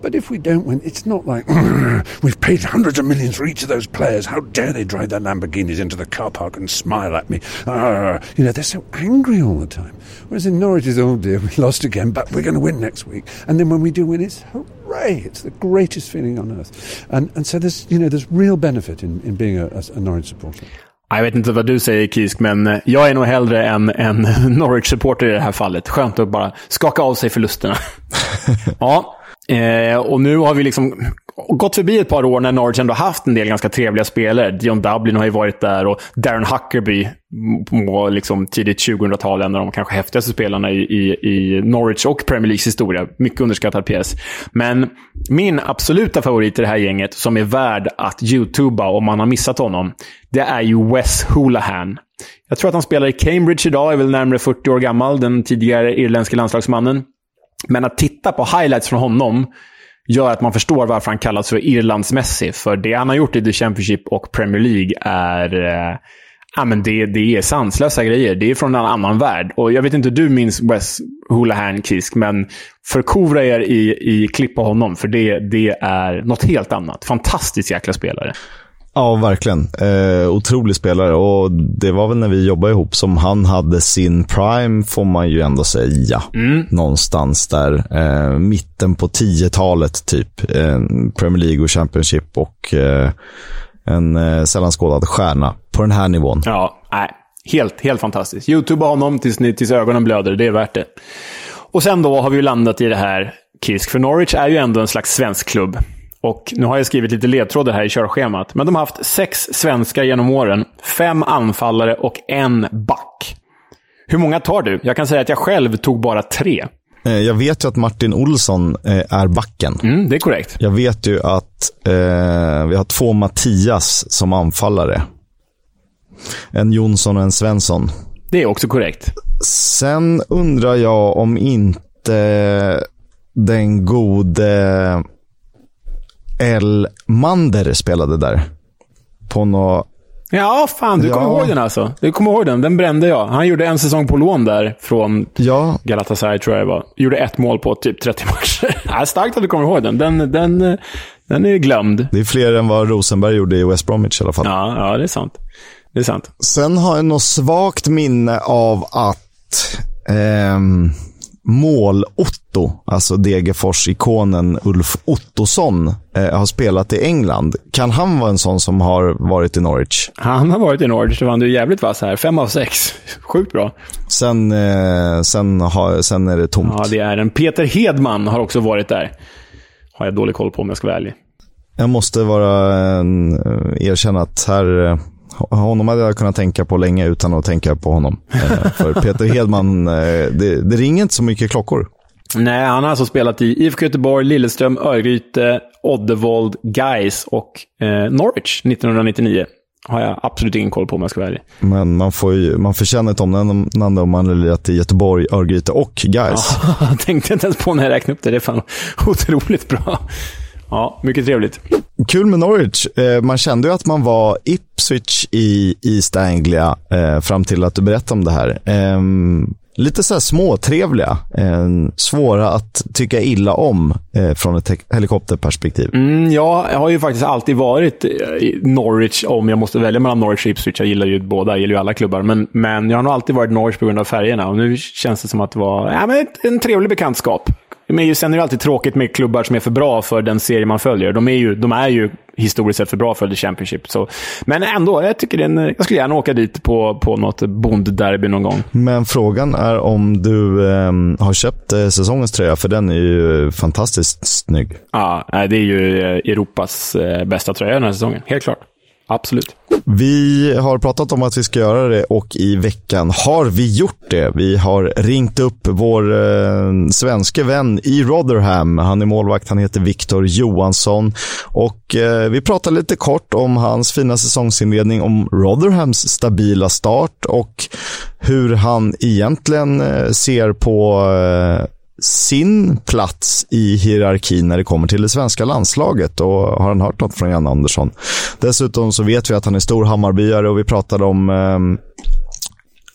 S7: But if we don't win, it's not like we've paid hundreds of millions for each of those players. How dare they drive their Lamborghinis into the car park and smile at me? Uh, you know, they're so angry all the time. Whereas in Norwich, it's, oh dear, we lost again, but we're going to win next week. And then when we do win, it's hooray! It's the greatest feeling on earth. And and so there's you know there's real benefit in, in being a, a Norwich supporter.
S2: Jag vet inte vad du säger Kisk, men eh, jag är nog hellre en, en Norwich-supporter i det här fallet. Skönt att bara skaka av sig förlusterna. ja, eh, och nu har vi liksom gått förbi ett par år när Norwich ändå haft en del ganska trevliga spelare. Dion Dublin har ju varit där och Darren Huckerby på liksom tidigt 2000-tal, en av de kanske häftigaste spelarna i, i, i Norwich och Premier Leagues historia. Mycket underskattad pjäs. Men min absoluta favorit i det här gänget, som är värd att youtuba om man har missat honom, det är ju Wes Houlihan. Jag tror att han spelar i Cambridge idag, är väl närmare 40 år gammal, den tidigare irländske landslagsmannen. Men att titta på highlights från honom gör att man förstår varför han kallas för Irlands Messi. För det han har gjort i The Championship och Premier League är... Eh, ja, men det, det är sanslösa grejer. Det är från en annan värld. Och Jag vet inte du minns Wes Houlihan Kisk, men förkovra er i, i klipp på honom. För det, det är något helt annat. Fantastiskt jäkla spelare.
S1: Ja, verkligen. Eh, otrolig spelare och det var väl när vi jobbade ihop som han hade sin prime, får man ju ändå säga. Mm. Någonstans där. Eh, mitten på 10-talet typ. Eh, Premier League och Championship och eh, en eh, sällan skådad stjärna på den här nivån.
S2: Ja, nej. Helt, helt fantastiskt. Youtube honom tills, tills ögonen blöder. Det är värt det. Och sen då har vi landat i det här, Kisk. För Norwich är ju ändå en slags svensk klubb. Och nu har jag skrivit lite ledtrådar här i körschemat. Men de har haft sex svenskar genom åren, fem anfallare och en back. Hur många tar du? Jag kan säga att jag själv tog bara tre.
S1: Eh, jag vet ju att Martin Olsson eh, är backen.
S2: Mm, det är korrekt.
S1: Jag vet ju att eh, vi har två Mattias som anfallare. En Jonsson och en Svensson.
S2: Det är också korrekt.
S1: Sen undrar jag om inte den gode L. Mander spelade där. På något...
S2: Ja, fan. Du ja. kommer ihåg den alltså. Du kommer ihåg den. Den brände jag. Han gjorde en säsong på lån där från ja. Galatasaray, tror jag det var. Gjorde ett mål på typ 30 matcher. ja, starkt att du kommer ihåg den. Den, den. den är glömd.
S1: Det är fler än vad Rosenberg gjorde i West Bromwich i alla fall.
S2: Ja, ja det är sant. Det är sant.
S1: Sen har jag något svagt minne av att... Ehm Mål-Otto, alltså Degerfors-ikonen Ulf Ottosson, eh, har spelat i England. Kan han vara en sån som har varit i Norwich?
S2: Han har varit i Norwich, det var han jävligt vass här. Fem av sex. Sjukt bra.
S1: Sen, eh, sen, har, sen är det tomt.
S2: Ja, det är en. Peter Hedman har också varit där. Har jag dålig koll på om jag ska vara ärlig.
S1: Jag måste vara eh, erkänna att här eh, honom hade jag kunnat tänka på länge utan att tänka på honom. Eh, för Peter Hedman, eh, det, det ringer inte så mycket klockor.
S2: Nej, han har alltså spelat i IFK Göteborg, Lilleström, Örgryte, Oddevold, Gais och eh, Norwich 1999. Har jag absolut ingen koll på om jag ska vara ärlig.
S1: Men man, får ju, man förtjänar ett omnämnande om man har lirat i Göteborg, Örgryte och Gais.
S2: Ja, jag tänkte inte ens på när jag räknade upp det. Det är fan otroligt bra. Ja, mycket trevligt.
S1: Kul med Norwich. Eh, man kände ju att man var Ipswich i East Anglia eh, fram till att du berättade om det här. Ehm, lite så här småtrevliga, eh, svåra att tycka illa om från ett helikopterperspektiv.
S2: Mm, ja, jag har ju faktiskt alltid varit Norwich om jag måste välja mellan Norwich och Ipswich. Jag gillar ju båda, jag gillar ju alla klubbar. Men, men jag har nog alltid varit Norwich på grund av färgerna och nu känns det som att det var ja, men en trevlig bekantskap. Men ju, sen är det alltid tråkigt med klubbar som är för bra för den serie man följer. De är ju, de är ju historiskt sett för bra för The Championship. Så. Men ändå, jag, tycker den, jag skulle gärna åka dit på, på något bondderby någon gång.
S1: Men frågan är om du eh, har köpt eh, säsongens tröja, för den är ju fantastiskt snygg.
S2: Ja, det är ju eh, Europas eh, bästa tröja den här säsongen. Helt klart. Absolut.
S1: Vi har pratat om att vi ska göra det och i veckan har vi gjort det. Vi har ringt upp vår eh, svenske vän i Rotherham. Han är målvakt, han heter Viktor Johansson. Och eh, vi pratar lite kort om hans fina säsongsinledning, om Rotherhams stabila start och hur han egentligen eh, ser på eh, sin plats i hierarkin när det kommer till det svenska landslaget. Och har han hört något från Jan Andersson? Dessutom så vet vi att han är stor Hammarbyare och vi pratade om eh,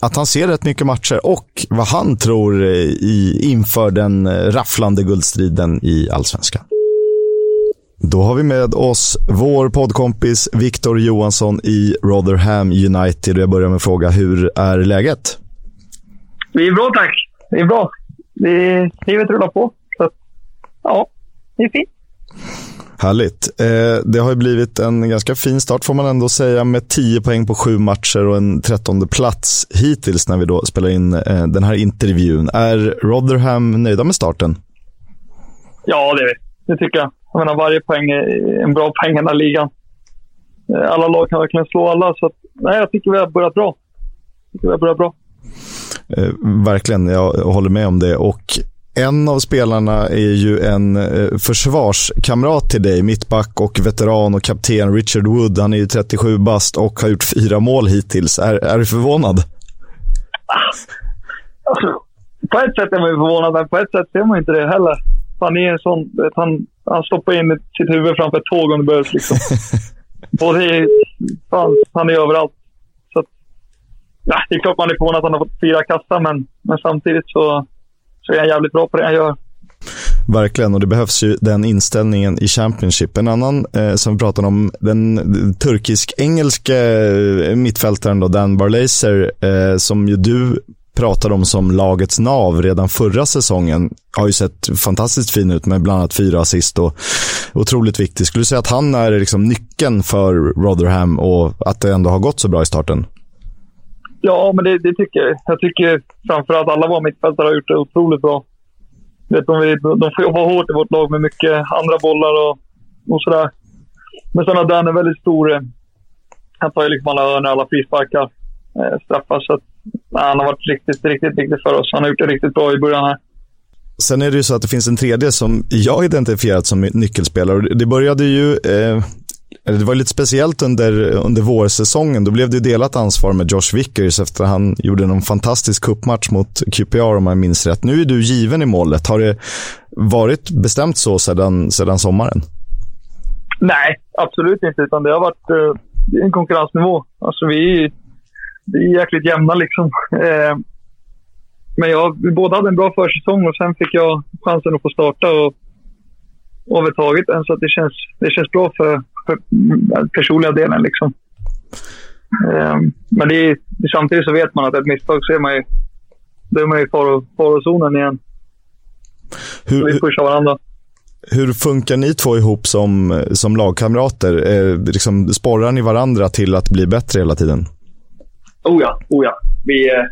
S1: att han ser rätt mycket matcher och vad han tror eh, i, inför den eh, rafflande guldstriden i allsvenskan. Då har vi med oss vår poddkompis Viktor Johansson i Rotherham United. Jag börjar med att fråga, hur är läget?
S8: Det är bra tack. Det är bra livet rullar på. Så, ja, det är fint.
S1: Härligt. Eh, det har ju blivit en ganska fin start får man ändå säga med 10 poäng på sju matcher och en trettonde plats hittills när vi då spelar in eh, den här intervjun. Är Rotherham nöjda med starten?
S8: Ja, det, det tycker jag. Jag menar, varje poäng är en bra poäng i den här ligan. Eh, alla lag kan verkligen slå alla, så att, nej, jag tycker vi har börjat bra. Jag tycker vi har börjat bra.
S1: Eh, verkligen, jag håller med om det. Och en av spelarna är ju en eh, försvarskamrat till dig, mittback och veteran och kapten Richard Wood. Han är ju 37 bast och har gjort fyra mål hittills. Är, är du förvånad?
S8: Alltså, på ett sätt är man ju förvånad, men på ett sätt ser man inte det heller. Han är en sån, han, han stoppar in sitt huvud framför ett tåg om det behövs. Liksom. och det är, fan, han är överallt. Ja, det är klart man är förvånad att han har fått fyra kassar, men, men samtidigt så så är han jävligt bra på det han gör.
S1: Verkligen, och det behövs ju den inställningen i Championship. En annan eh, som vi pratade om, den turkisk-engelske eh, mittfältaren då, Dan Barlaser, eh, som ju du pratade om som lagets nav redan förra säsongen, har ju sett fantastiskt fin ut med bland annat fyra assist och otroligt viktig. Skulle du säga att han är liksom nyckeln för Rotherham och att det ändå har gått så bra i starten?
S8: Ja, men det, det, tycker jag. Jag tycker framförallt alla våra mittfältare har gjort det otroligt bra. Vet, de, de får jobba hårt i vårt lag med mycket andra bollar och, och sådär. Men sen har Dan en väldigt stor... Eh, han tar ju liksom alla hörnor, alla frisparkar, eh, straffar. Så att, nej, han har varit riktigt, riktigt viktig för oss. Han har gjort det riktigt bra i början här.
S1: Sen är det ju så att det finns en tredje som jag identifierat som nyckelspelare. Det började ju eh, det var lite speciellt under, under vårsäsongen. Då blev det delat ansvar med Josh Vickers efter att han gjorde någon fantastisk kuppmatch mot QPR om jag minns rätt. Nu är du given i målet. Har det varit bestämt så sedan, sedan sommaren?
S8: Nej, absolut inte. Utan det har varit det en konkurrensnivå. Alltså vi, vi är jäkligt jämna liksom. Eh, men jag, vi båda hade en bra försäsong och sen fick jag chansen att få starta. Och, och den, så det, känns, det känns bra för personliga delen. Liksom. Um, men det är, samtidigt så vet man att ett misstag så är man ju, då är man i farozonen igen. Hur, så vi pushar varandra.
S1: Hur funkar ni två ihop som, som lagkamrater? Eh, liksom, sporrar ni varandra till att bli bättre hela tiden?
S8: Oh ja, oh ja. Vi, eh,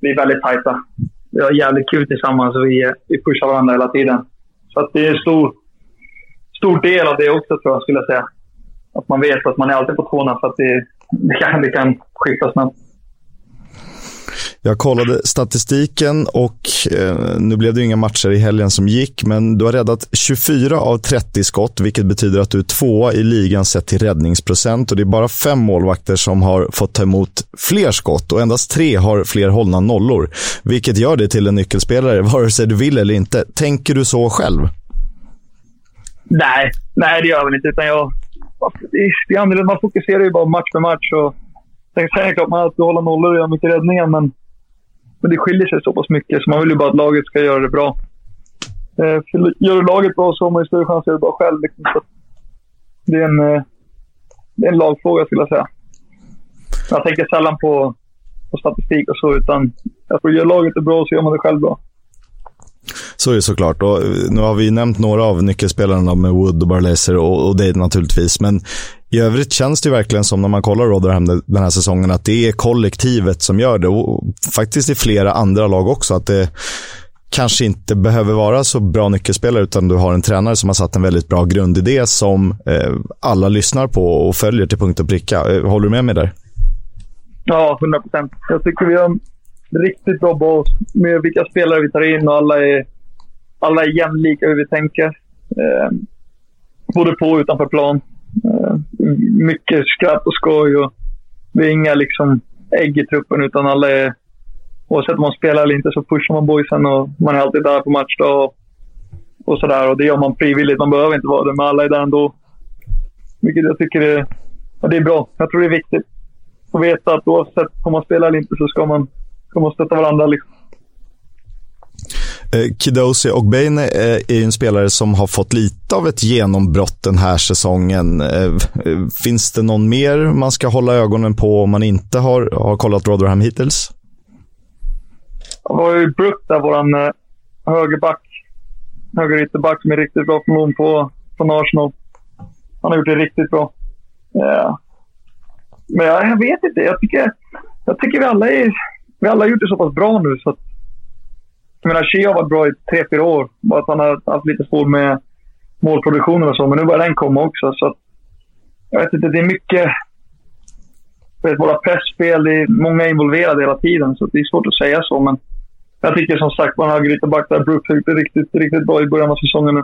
S8: vi är väldigt tajta. Vi har jävligt kul tillsammans och vi, eh, vi pushar varandra hela tiden. Så det är en stor, stor del av det också, tror jag, skulle jag säga att man vet att man är alltid på tårna för att det, det, kan, det kan skifta snabbt.
S1: Jag kollade statistiken och eh, nu blev det inga matcher i helgen som gick, men du har räddat 24 av 30 skott, vilket betyder att du är tvåa i ligan sett till räddningsprocent. Och det är bara fem målvakter som har fått ta emot fler skott och endast tre har fler hållna nollor, vilket gör dig till en nyckelspelare, vare sig du vill eller inte. Tänker du så själv?
S8: Nej, nej det gör jag väl inte. Utan jag, det är annorlunda. Man fokuserar ju bara match för match. Och, sen är det klart man alltid håller nollor och gör mycket räddningar, men, men det skiljer sig så pass mycket. Så man vill ju bara att laget ska göra det bra. Eh, gör du laget bra så har man ju större chans att göra det bra själv. Liksom. Så det, är en, eh, det är en lagfråga skulle jag säga. Jag tänker sällan på, på statistik och så, utan jag tror gör laget det bra så gör man det själv bra.
S1: Så är det såklart. Och eh, nu har vi nämnt några av nyckelspelarna med Wood och Barlaser och, och det naturligtvis. Men i övrigt känns det verkligen som när man kollar Rotherham den här säsongen att det är kollektivet som gör det. Och faktiskt i flera andra lag också. Att det kanske inte behöver vara så bra nyckelspelare utan du har en tränare som har satt en väldigt bra grundidé som eh, alla lyssnar på och följer till punkt och pricka. Eh, håller du med mig där?
S8: Ja, 100 procent. Jag tycker vi har en riktigt bra bas med vilka spelare vi tar in och alla är alla är jämlika hur vi tänker. Eh, både på och utanför plan. Eh, mycket skratt och skoj. Och vi är inga liksom, ägg i truppen, utan alla är... Oavsett om man spelar eller inte så pushar man boysen och man är alltid där på matchdag. Och, och sådär. Och det gör man frivilligt. Man behöver inte vara det, men alla är där ändå. Vilket jag tycker är, ja, det är bra. Jag tror det är viktigt att veta att oavsett om man spelar eller inte så ska man, ska man stötta varandra. Liksom.
S1: Eh, Kidosi och Bane eh, är ju en spelare som har fått lite av ett genombrott den här säsongen. Eh, finns det någon mer man ska hålla ögonen på om man inte har, har kollat Rotherham hittills?
S8: Det var ju Brook där, vår eh, högerback. Högerytterback som är riktigt bra från på, från Arsenal. Han har gjort det riktigt bra. Ja. Men jag, jag vet inte. Jag tycker, jag tycker vi alla är, vi alla har gjort det så pass bra nu så att jag menar, Shea har varit bra i tre, fyra år. Bara att han har haft lite svårt med målproduktionen och så. Men nu börjar den komma också. Så att, jag vet inte, det är mycket... Vet, våra pressspel, det är många involverade hela tiden. Så det är svårt att säga så. Men jag tycker som sagt, man har högerytterback där. Brooks gjort det riktigt, riktigt bra i början av säsongen nu.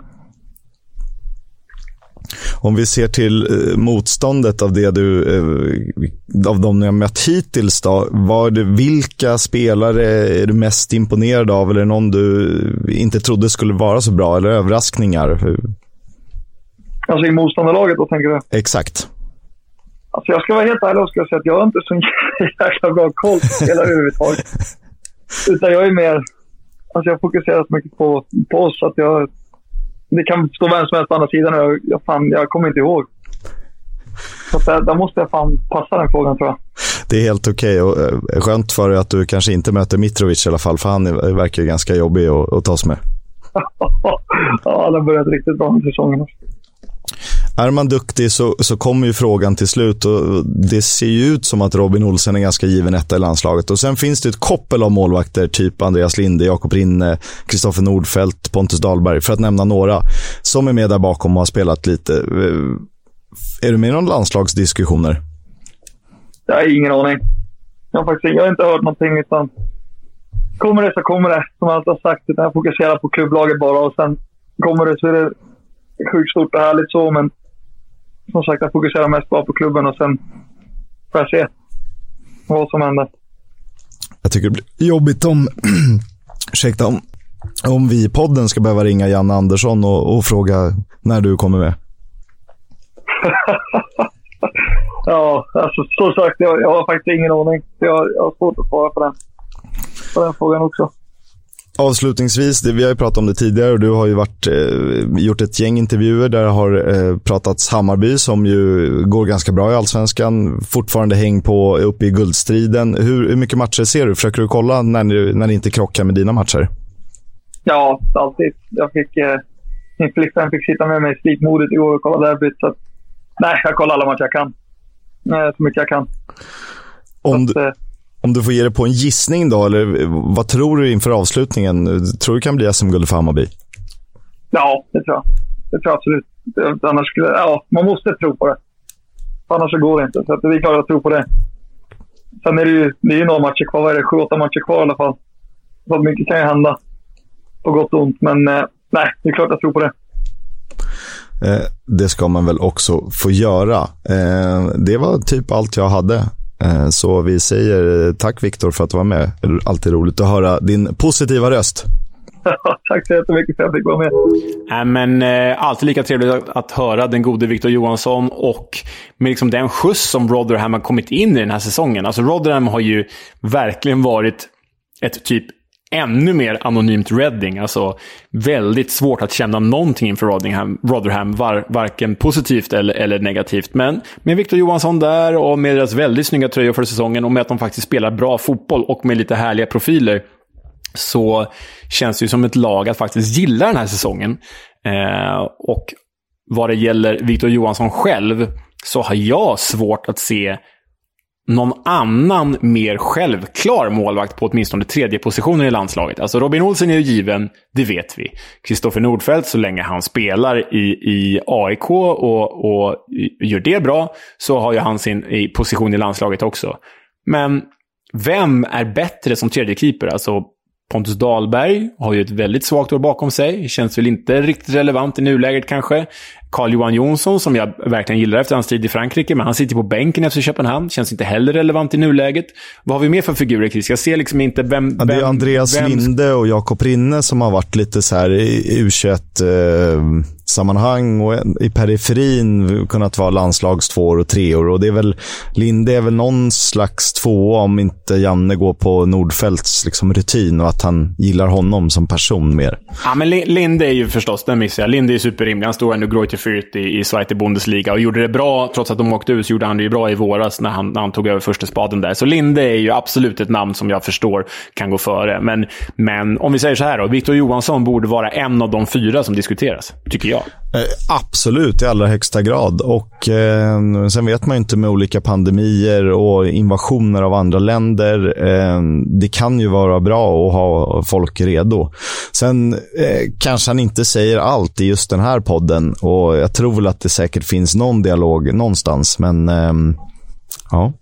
S1: Om vi ser till eh, motståndet av det du, eh, av de ni har mött hittills då. Var det, vilka spelare är du mest imponerad av? Eller någon du inte trodde skulle vara så bra? Eller överraskningar?
S8: Alltså i motståndarlaget då, tänker du?
S1: Exakt.
S8: Alltså jag ska vara helt ärlig och ska säga att jag har inte så jäkla bra koll på spelare överhuvudtaget. Utan jag är mer... Alltså jag fokuserar så mycket på, på oss att jag det kan stå vem som helst på andra sidan. Jag, jag, fan, jag kommer inte ihåg. Så där, där måste jag fan passa den frågan tror jag.
S1: Det är helt okej okay. och eh, skönt för dig att du kanske inte möter Mitrovic i alla fall, för han verkar ganska jobbig att, att tas med.
S8: ja, han har börjat riktigt bra med säsongen.
S1: Är man duktig så, så kommer ju frågan till slut och det ser ju ut som att Robin Olsen är ganska given etta i landslaget. Och sen finns det ett koppel av målvakter, typ Andreas Linde, Jakob Rinne, Kristoffer Nordfeldt, Pontus Dahlberg, för att nämna några, som är med där bakom och har spelat lite. Eh, är du med i någon landslagsdiskussioner?
S8: Jag har ingen aning. Jag har, faktiskt, jag har inte hört någonting, utan kommer det så kommer det, som jag alltid har sagt. Utan jag fokuserar på klubblaget bara och sen kommer det så är det sjukt stort och härligt så, men som sagt, jag fokuserar mest bara på klubben och sen får jag se vad som händer.
S1: Jag tycker det blir jobbigt om, ursäkta, om, om vi i podden ska behöva ringa Janne Andersson och, och fråga när du kommer med.
S8: ja, alltså så sagt, jag, jag har faktiskt ingen aning. Jag, jag har svårt att svara på den, på den frågan också.
S1: Avslutningsvis, vi har ju pratat om det tidigare och du har ju varit, eh, gjort ett gäng intervjuer där det har eh, pratats Hammarby som ju går ganska bra i allsvenskan. Fortfarande häng på uppe i guldstriden. Hur, hur mycket matcher ser du? Försöker du kolla när, när det inte krockar med dina matcher?
S8: Ja, alltid. Jag fick, eh, min flickvän fick sitta med mig i slipmodet igår och kolla derbyt. Så nej, jag kollar alla matcher jag kan. Så mycket jag kan.
S1: Om du... Att, eh, om du får ge dig på en gissning då, eller vad tror du inför avslutningen? Tror du det kan bli SM-guld för Hammarby?
S8: Ja, det tror jag. Det tror jag absolut. Annars skulle, ja, man måste tro på det. Annars så går det inte. Så det är klart att jag tror på det. Sen är det ju, det är ju några matcher kvar. Vad är det? Sju, åtta matcher kvar i alla fall. Så mycket kan ju hända. På gott och ont. Men eh, nej, det är klart att jag tror på det.
S1: Eh, det ska man väl också få göra. Eh, det var typ allt jag hade. Eh, så vi säger tack Viktor för att du var med. Alltid roligt att höra din positiva röst.
S8: tack så jättemycket för att jag fick vara med.
S2: Äh, men, eh, alltid lika trevligt att, att höra den gode Viktor Johansson och med liksom den skjuts som Rotherham har kommit in i den här säsongen. Alltså Rotherham har ju verkligen varit ett typ ännu mer anonymt Reading. Alltså väldigt svårt att känna någonting inför Rotherham, Rotherham var, varken positivt eller, eller negativt. Men med Victor Johansson där och med deras väldigt snygga tröjor för säsongen och med att de faktiskt spelar bra fotboll och med lite härliga profiler så känns det ju som ett lag att faktiskt gilla den här säsongen. Eh, och vad det gäller Victor Johansson själv så har jag svårt att se någon annan mer självklar målvakt på åtminstone tredje positionen i landslaget. Alltså Robin Olsen är ju given, det vet vi. Kristoffer Nordfeldt, så länge han spelar i, i AIK och, och gör det bra, så har ju han sin i position i landslaget också. Men vem är bättre som tredje keeper? Alltså Pontus Dahlberg har ju ett väldigt svagt år bakom sig. Känns väl inte riktigt relevant i nuläget kanske. Carl-Johan Jonsson, som jag verkligen gillar efter hans tid i Frankrike, men han sitter på bänken efter Köpenhamn. Känns inte heller relevant i nuläget. Vad har vi mer för figurer, Chris? Jag ser liksom inte vem...
S1: Ja, det är Andreas
S2: vem...
S1: Linde och Jakob Rinne som har varit lite så här i U21 eh, sammanhang och i periferin kunnat vara landslagstvåor och treor. Och det är väl, Linde är väl någon slags tvåa om inte Janne går på Nordfeldts liksom, rutin och att han gillar honom som person mer.
S2: Ja, men Linde är ju förstås, den missar jag. Linde är superrimlig. Han stod ändå Greuther Fürth i, i Zweite Bundesliga och gjorde det bra. Trots att de åkte ut så gjorde han det ju bra i våras när han, när han tog över första spaden där. Så Linde är ju absolut ett namn som jag förstår kan gå före. Men, men om vi säger så här då. Victor Johansson borde vara en av de fyra som diskuteras, tycker jag.
S1: Eh, absolut, i allra högsta grad. Och eh, Sen vet man ju inte med olika pandemier och invasioner av andra länder. Eh, det kan ju vara bra att ha folk redo. Sen eh, kanske han inte säger allt i just den här podden och jag tror väl att det säkert finns någon dialog någonstans. Men ehm, ja,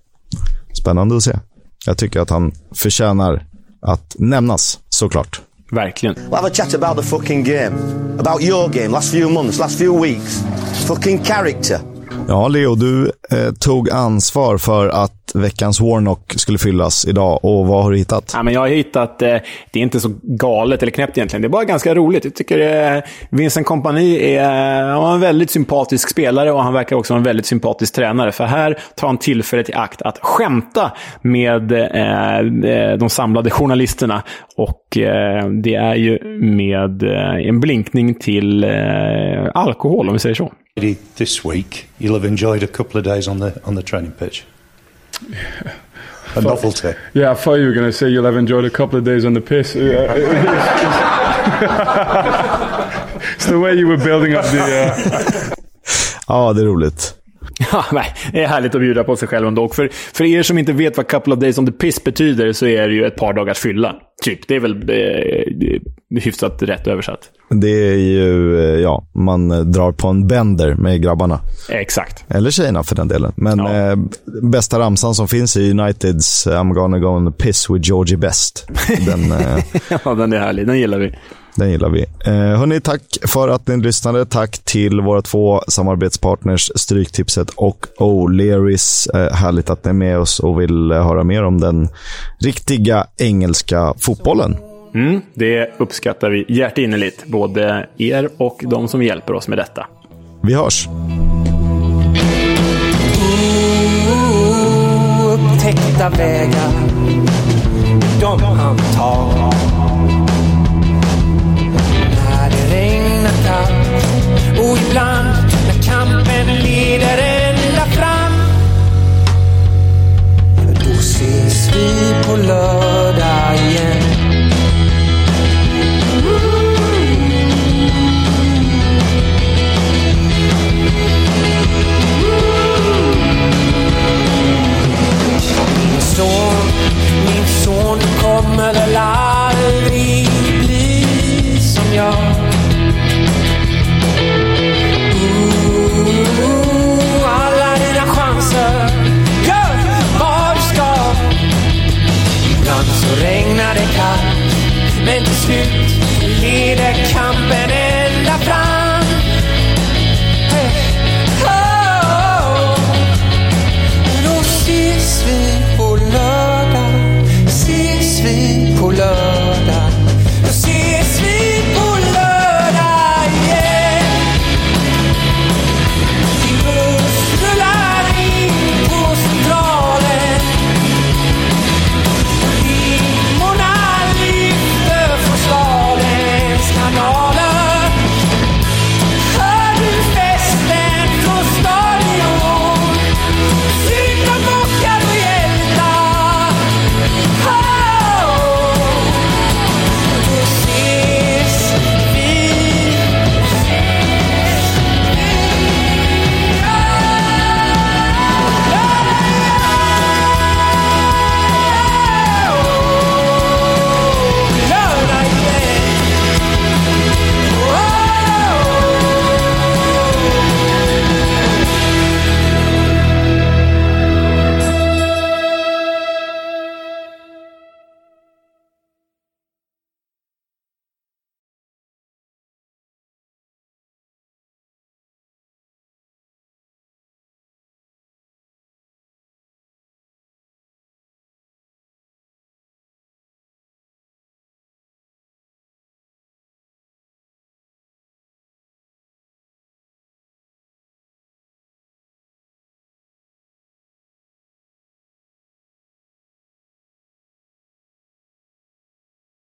S1: spännande att se. Jag tycker att han förtjänar att nämnas, såklart.
S2: Verkligen.
S9: We'll have a chat about the fucking game. About your game, last few months, last few weeks. Fucking character.
S1: Ja, Leo, du eh, tog ansvar för att veckans Warnock skulle fyllas idag. Och vad har du hittat?
S2: Ja, men jag har hittat, eh, det är inte så galet eller knäppt egentligen. Det är bara ganska roligt. Jag tycker eh, Vincent Kompani är eh, en väldigt sympatisk spelare och han verkar också vara en väldigt sympatisk tränare. För här tar han tillfället i akt att skämta med eh, eh de samlade journalisterna. Och eh, det är ju med eh, en blinkning till eh, alkohol, om vi säger så.
S10: This week, you'll have enjoyed a couple of days on the on the training pitch. A novelty.
S11: Yeah, I thought you were going to say you'll have enjoyed a couple of days on the piss. it's the way you were building up the... Uh...
S1: Ja, det är roligt.
S2: Ja, nej, det är härligt att bjuda på sig själv ändå. För, för er som inte vet vad couple of days on the piss betyder så är det ju ett par dagars fylla. Typ. Det är väl eh, hyfsat rätt översatt.
S1: Det är ju, eh, ja, man drar på en bender med grabbarna.
S2: Exakt.
S1: Eller tjejerna för den delen. Men ja. eh, bästa ramsan som finns i Uniteds I'm gonna go on the piss with Georgie Best.
S2: Den, eh, ja, den är härlig. Den gillar vi.
S1: Den gillar vi. Eh, hörni, tack för att ni lyssnade. Tack till våra två samarbetspartners Stryktipset och O'Learys. Eh, härligt att ni är med oss och vill höra mer om den riktiga engelska fotbollen.
S2: Mm, det uppskattar vi hjärtinnerligt, både er och de som hjälper oss med detta.
S1: Vi hörs!
S12: Upptäckta vägar, de han tar For love.